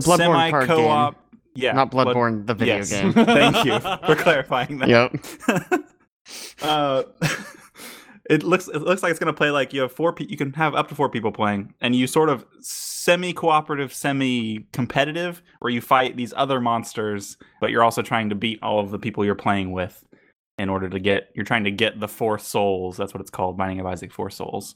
The Bloodborne semi card co-op. game, Yeah, not Blood- Bloodborne, the video yes. game. Thank you for clarifying that. Yep. uh, it looks it looks like it's gonna play like you have four. Pe- you can have up to four people playing, and you sort of semi cooperative, semi competitive, where you fight these other monsters, but you're also trying to beat all of the people you're playing with in order to get. You're trying to get the four souls. That's what it's called, Binding of Isaac Four Souls.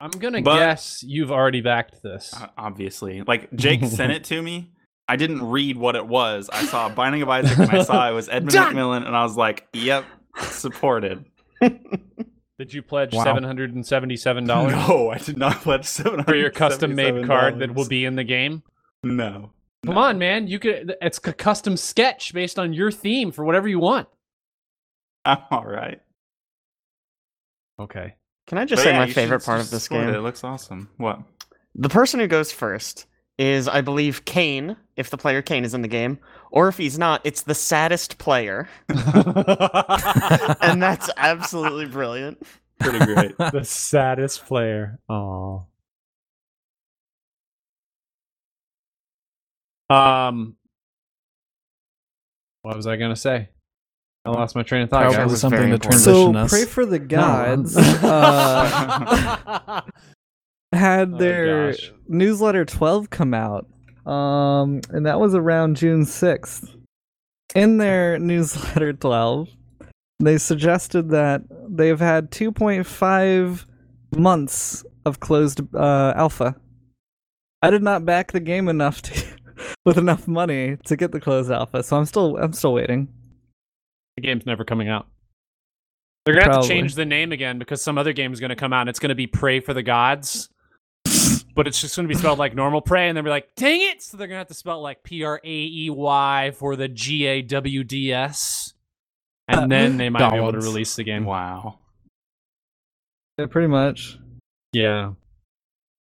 I'm gonna But- guess you've already backed this. Uh, obviously, like Jake sent it to me. I didn't read what it was. I saw Binding of Isaac, and I saw it was Edmund Done. McMillen, and I was like, "Yep, supported." Did you pledge Wow. seven hundred and seventy-seven dollars No, I did not pledge seven for your custom-made card that will be in the game? no. Come on, man! You could. It's a custom sketch based on your theme for whatever you want. I'm all right. Okay. Can I just But say yeah, my you should favorite part of this game? It. it looks awesome. What? The person who goes first is, I believe, Cain, if the player Cain is in the game, or if he's not, it's the saddest player, and that's absolutely brilliant. Pretty great. the saddest player. Oh. Um. What was I gonna say? I lost my train of thought. That Probably guys. was something to important. transition So us. pray for the gods. uh, had Oh, their gosh. newsletter 12 come out um and that was around june 6th in their newsletter 12 they suggested that they've had 2.5 months of closed uh, alpha i did not back the game enough to with enough money to get the closed alpha so i'm still i'm still waiting the game's never coming out. They're gonna have to change the name again because some other game is gonna come out and it's gonna be Pray for the Gods. but it's just gonna be spelled like normal pray, and they'll be like, dang it! So they're gonna have to spell like P R A E Y for the G A W D S. And uh, then they might be able to release the game. wow. yeah, pretty much Yeah.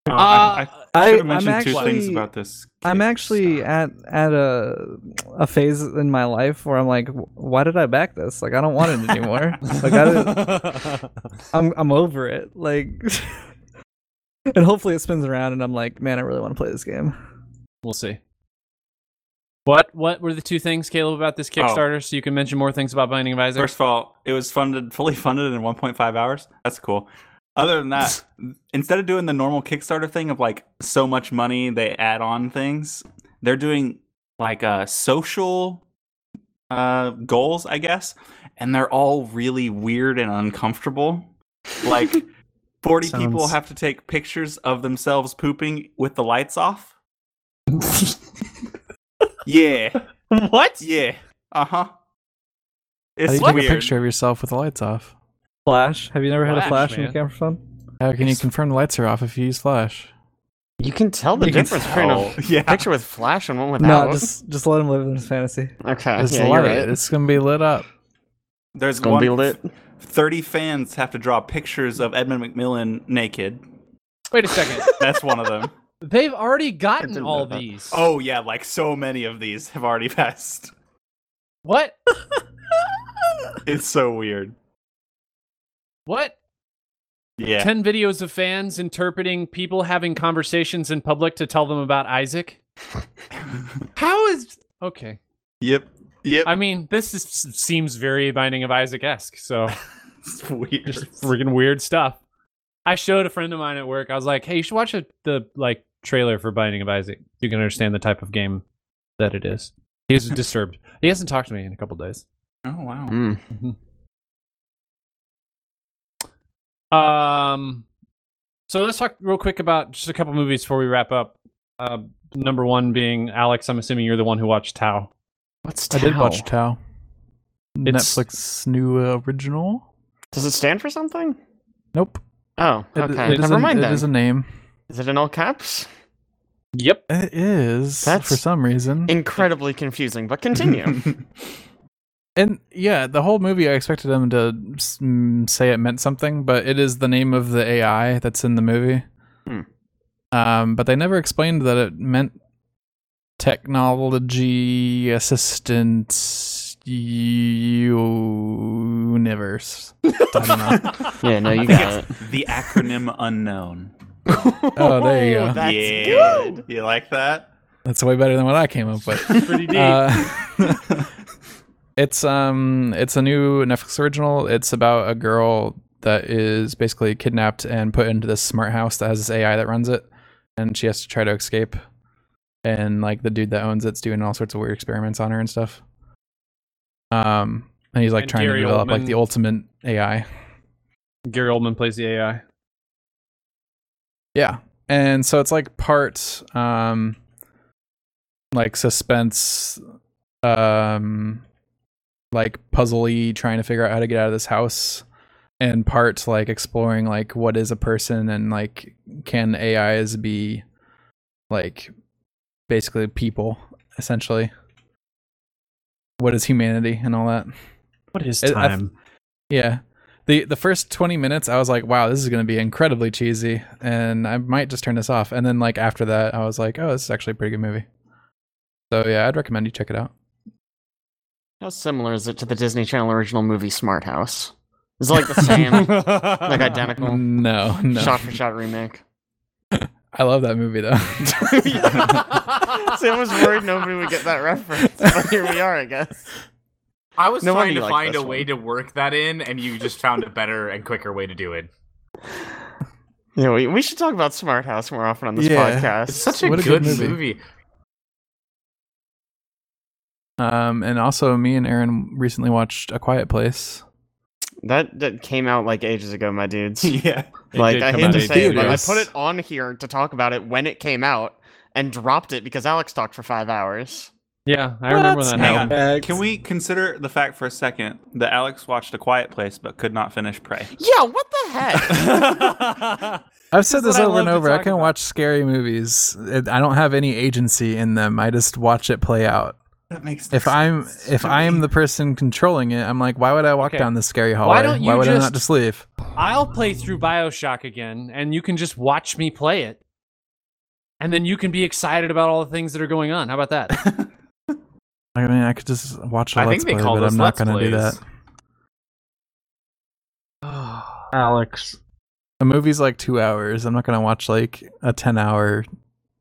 Oh, Uh, I, I I- should have I'm mentioned two things about this. I'm actually at at a a phase in my life where I'm like, why did I back this? Like, I don't want it anymore. like, I I'm I'm over it. Like, and hopefully it spins around, and I'm like, man, I really want to play this game. we'll see. What what were the two things, Caleb, about this Oh. Kickstarter? So you can mention more things about Binding of Isaac. First of all, it was funded fully funded in 1.5 hours. That's cool. Other than that, instead of doing the normal Kickstarter thing of like so much money they add on things, they're doing like uh social uh goals, I guess, and they're all really weird and uncomfortable. Like 40 people have to take pictures of themselves pooping with the lights off. yeah. what? Yeah. Uh-huh. How do you take a picture of yourself with the lights off? Flash. Have you never had a Flash, flash in your camera phone? How can you confirm the lights are off if you use flash? You can tell the You can difference between a yeah. picture with flash and one without. No, just just let him live in his fantasy. okay. It's yeah, light. you're right. It's gonna be lit up. There's It's gonna one be lit. 30 fans have to draw pictures of Edmund McMillen naked. Wait a second. That's one of them. They've already gotten didn't all know that. these. Oh yeah, like so many of these have already passed. What? It's so weird. What? Yeah. 10 videos of fans interpreting people having conversations in public to tell them about Isaac? How is. Okay. Yep. Yep. I mean, this is, seems very Binding of Isaac esque, so it's weird. just freaking weird stuff. I showed a friend of mine at work. I was like, "Hey, you should watch a, the like trailer for Binding of Isaac. You can understand the type of game that it is." He was disturbed. He hasn't talked to me in a couple days. Oh wow. Mm. Um, so let's talk real quick about just a couple movies before we wrap up. Uh, number one being Alex. I'm assuming you're the one who watched TAU. What's I did watch TAU. It's- Netflix new uh, original. Does it stand for something? Nope. Oh, It- okay. Never a, mind It then. is a name. Is it in all caps? Yep. It is That's for some reason. Incredibly confusing, but continue. And yeah, the whole movie, I expected them to s- mm, say it meant something, but it is the name of the AI that's in the movie. Hmm. Um, but they never explained that it meant technology assistant universe. I don't know. yeah, no, you I think got it. the acronym unknown. Oh, there you go. That's yeah. good. You like that? That's way better than what I came up with. Pretty deep. Uh, it's um it's a new Netflix original. It's about a girl that is basically kidnapped and put into this smart house that has this AI that runs it, and she has to try to escape. And like the dude that owns it's doing all sorts of weird experiments on her and stuff. Um, and he's like And trying Gary to develop like the ultimate AI. Gary Oldman plays the AI. Yeah. And so it's like part um like suspense um like puzzly trying to figure out how to get out of this house and part like exploring like what is a person and like can AIs be like basically people essentially what is humanity and all that What is It- time? yeah. The the first 20 minutes I was like, wow, this is going to be incredibly cheesy and I might just turn this off. And then like after that I was like, oh, this is actually a pretty good movie. So yeah, I'd recommend you check it out. How similar is it to the Disney Channel original movie Smart House? Is it like the same, like identical, No, no. shot for shot remake? I love that movie though. See, I was worried nobody would get that reference, but here we are, I guess. I was No trying to find this a way to work that in, and you just found a better and quicker way to do it. Yeah, we, we should talk about Smart House more often on this Yeah. podcast. It's such a What a good, good movie. movie. Um and also me and Aaron recently watched A Quiet Place. that that came out like ages ago, my dudes. yeah. Like I hate to say it, but I put it on here to talk about it when it came out and dropped it because Alex talked for five hours. Yeah, I remember that Hang on. Can we consider the fact for a second that Alex watched A Quiet Place but could not finish Prey? Yeah, what the heck? I've said That's this over and over. I can about. watch scary movies. I don't have any agency in them. I just watch it play out. That makes if I'm if I am the person controlling it, I'm like, why would I walk Okay. down this scary hallway? Why don't why you would I just- not just leave? I'll play through Bioshock again, and you can just watch me play it, and then you can be excited about all the things that are going on. How about that? I mean, I could just watch a I let's think they play, call but this I'm not gonna do that. Alex. A movie's like two hours. I'm not gonna watch like a ten hour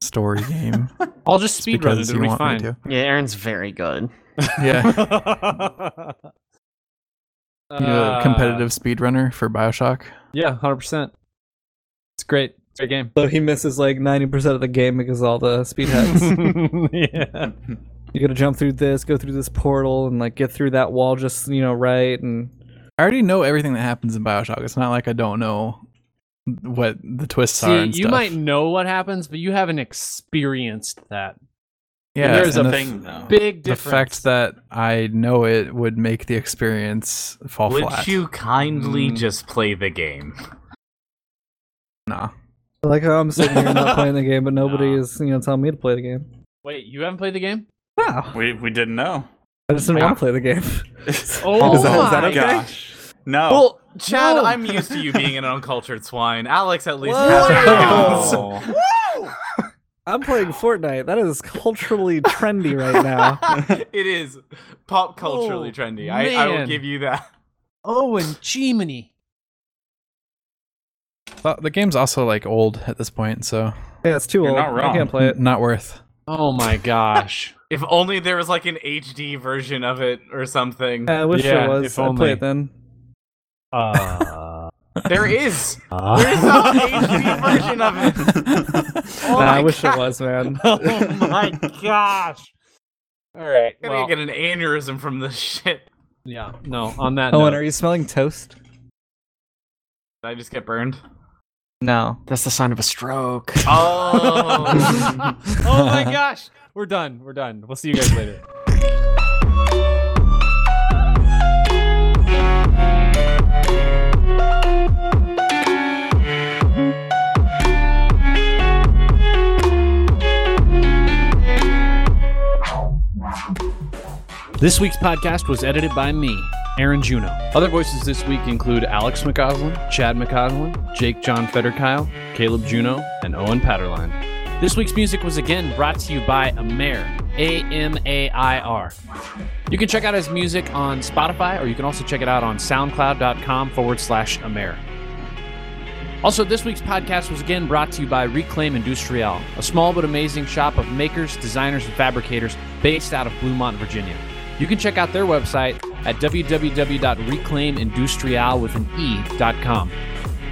story game. I'll just speedrun speed it. It'll you be want me fine. to. yeah, Aaron's very good. Yeah, uh, you a competitive speedrunner for Bioshock. Yeah, hundred percent. It's great. It's a great game. So he misses like 90% of the game because of all the speed hacks. yeah. you gotta jump through this, go through this portal, and like get through that wall just, you know, right. And I already know everything that happens in Bioshock. It's not like I don't know what the twists are. See, And you stuff. might know what happens, but you haven't experienced that. Yeah, there's a the, thing though. Big the difference. fact that I know it would make the experience fall Would flat. Would you kindly Mm. just play the game? Nah. like how I'm sitting here not playing the game, but nobody No. is, you know, telling me to play the game. Wait, you haven't played the game? Wow. We we didn't know. I just didn't want to play the game. Oh, Is that- is that my okay? Gosh. No. Well, Chad, No. I'm used to you being an uncultured swine. Alex at least Whoa. has. I'm playing Fortnite. That is culturally trendy right now. it is pop culturally Oh, trendy. I, I will give you that. Oh, and Jiminy. Well, the game's also like old at this point, so Yeah, it's too You're old. not I can't play it. not worth. Oh my gosh. If only there was like an HD version of it or something. I wish Yeah, there was. if I'd only. play it then. Uh, There is. There's no HD version of it. Oh nah, I wish God. it was, man. oh my gosh. All right. I'm gonna get an aneurysm from this shit. yeah. No. On that. Owen, note, are you smelling toast? Did I just get burned? No. That's the sign of a stroke. Oh. oh my gosh. We're done. We're done. We'll see you guys later. This week's podcast was edited by me, Aaron Juno. Other voices this week include Alex McCausland, Chad McCausland, Jake John Fetterkyle, Caleb Juno, and Owen Patterline. This week's music was again brought to you by Amair, A M A I R. You can check out his music on Spotify, or you can also check it out on soundcloud.com forward slash Amair. Also, this week's podcast was again brought to you by Reclaim Industrial, a small but amazing shop of makers, designers, and fabricators based out of Bluemont, Virginia. You can check out their website at www.reclaimindustrial with an e.com.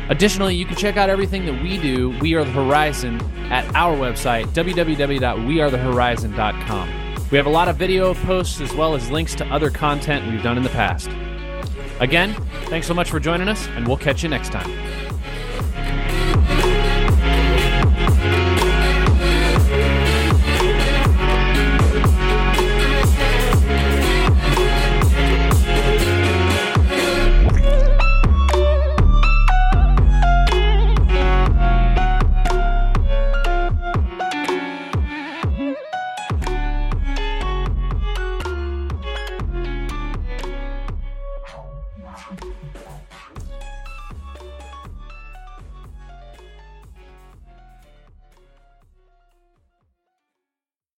Additionally, you can check out everything that we do, We Are the Horizon, at our website, www.wearethehorizon.com. We have a lot of video posts as well as links to other content we've done in the past. Again, thanks so much for joining us, and we'll catch you next time.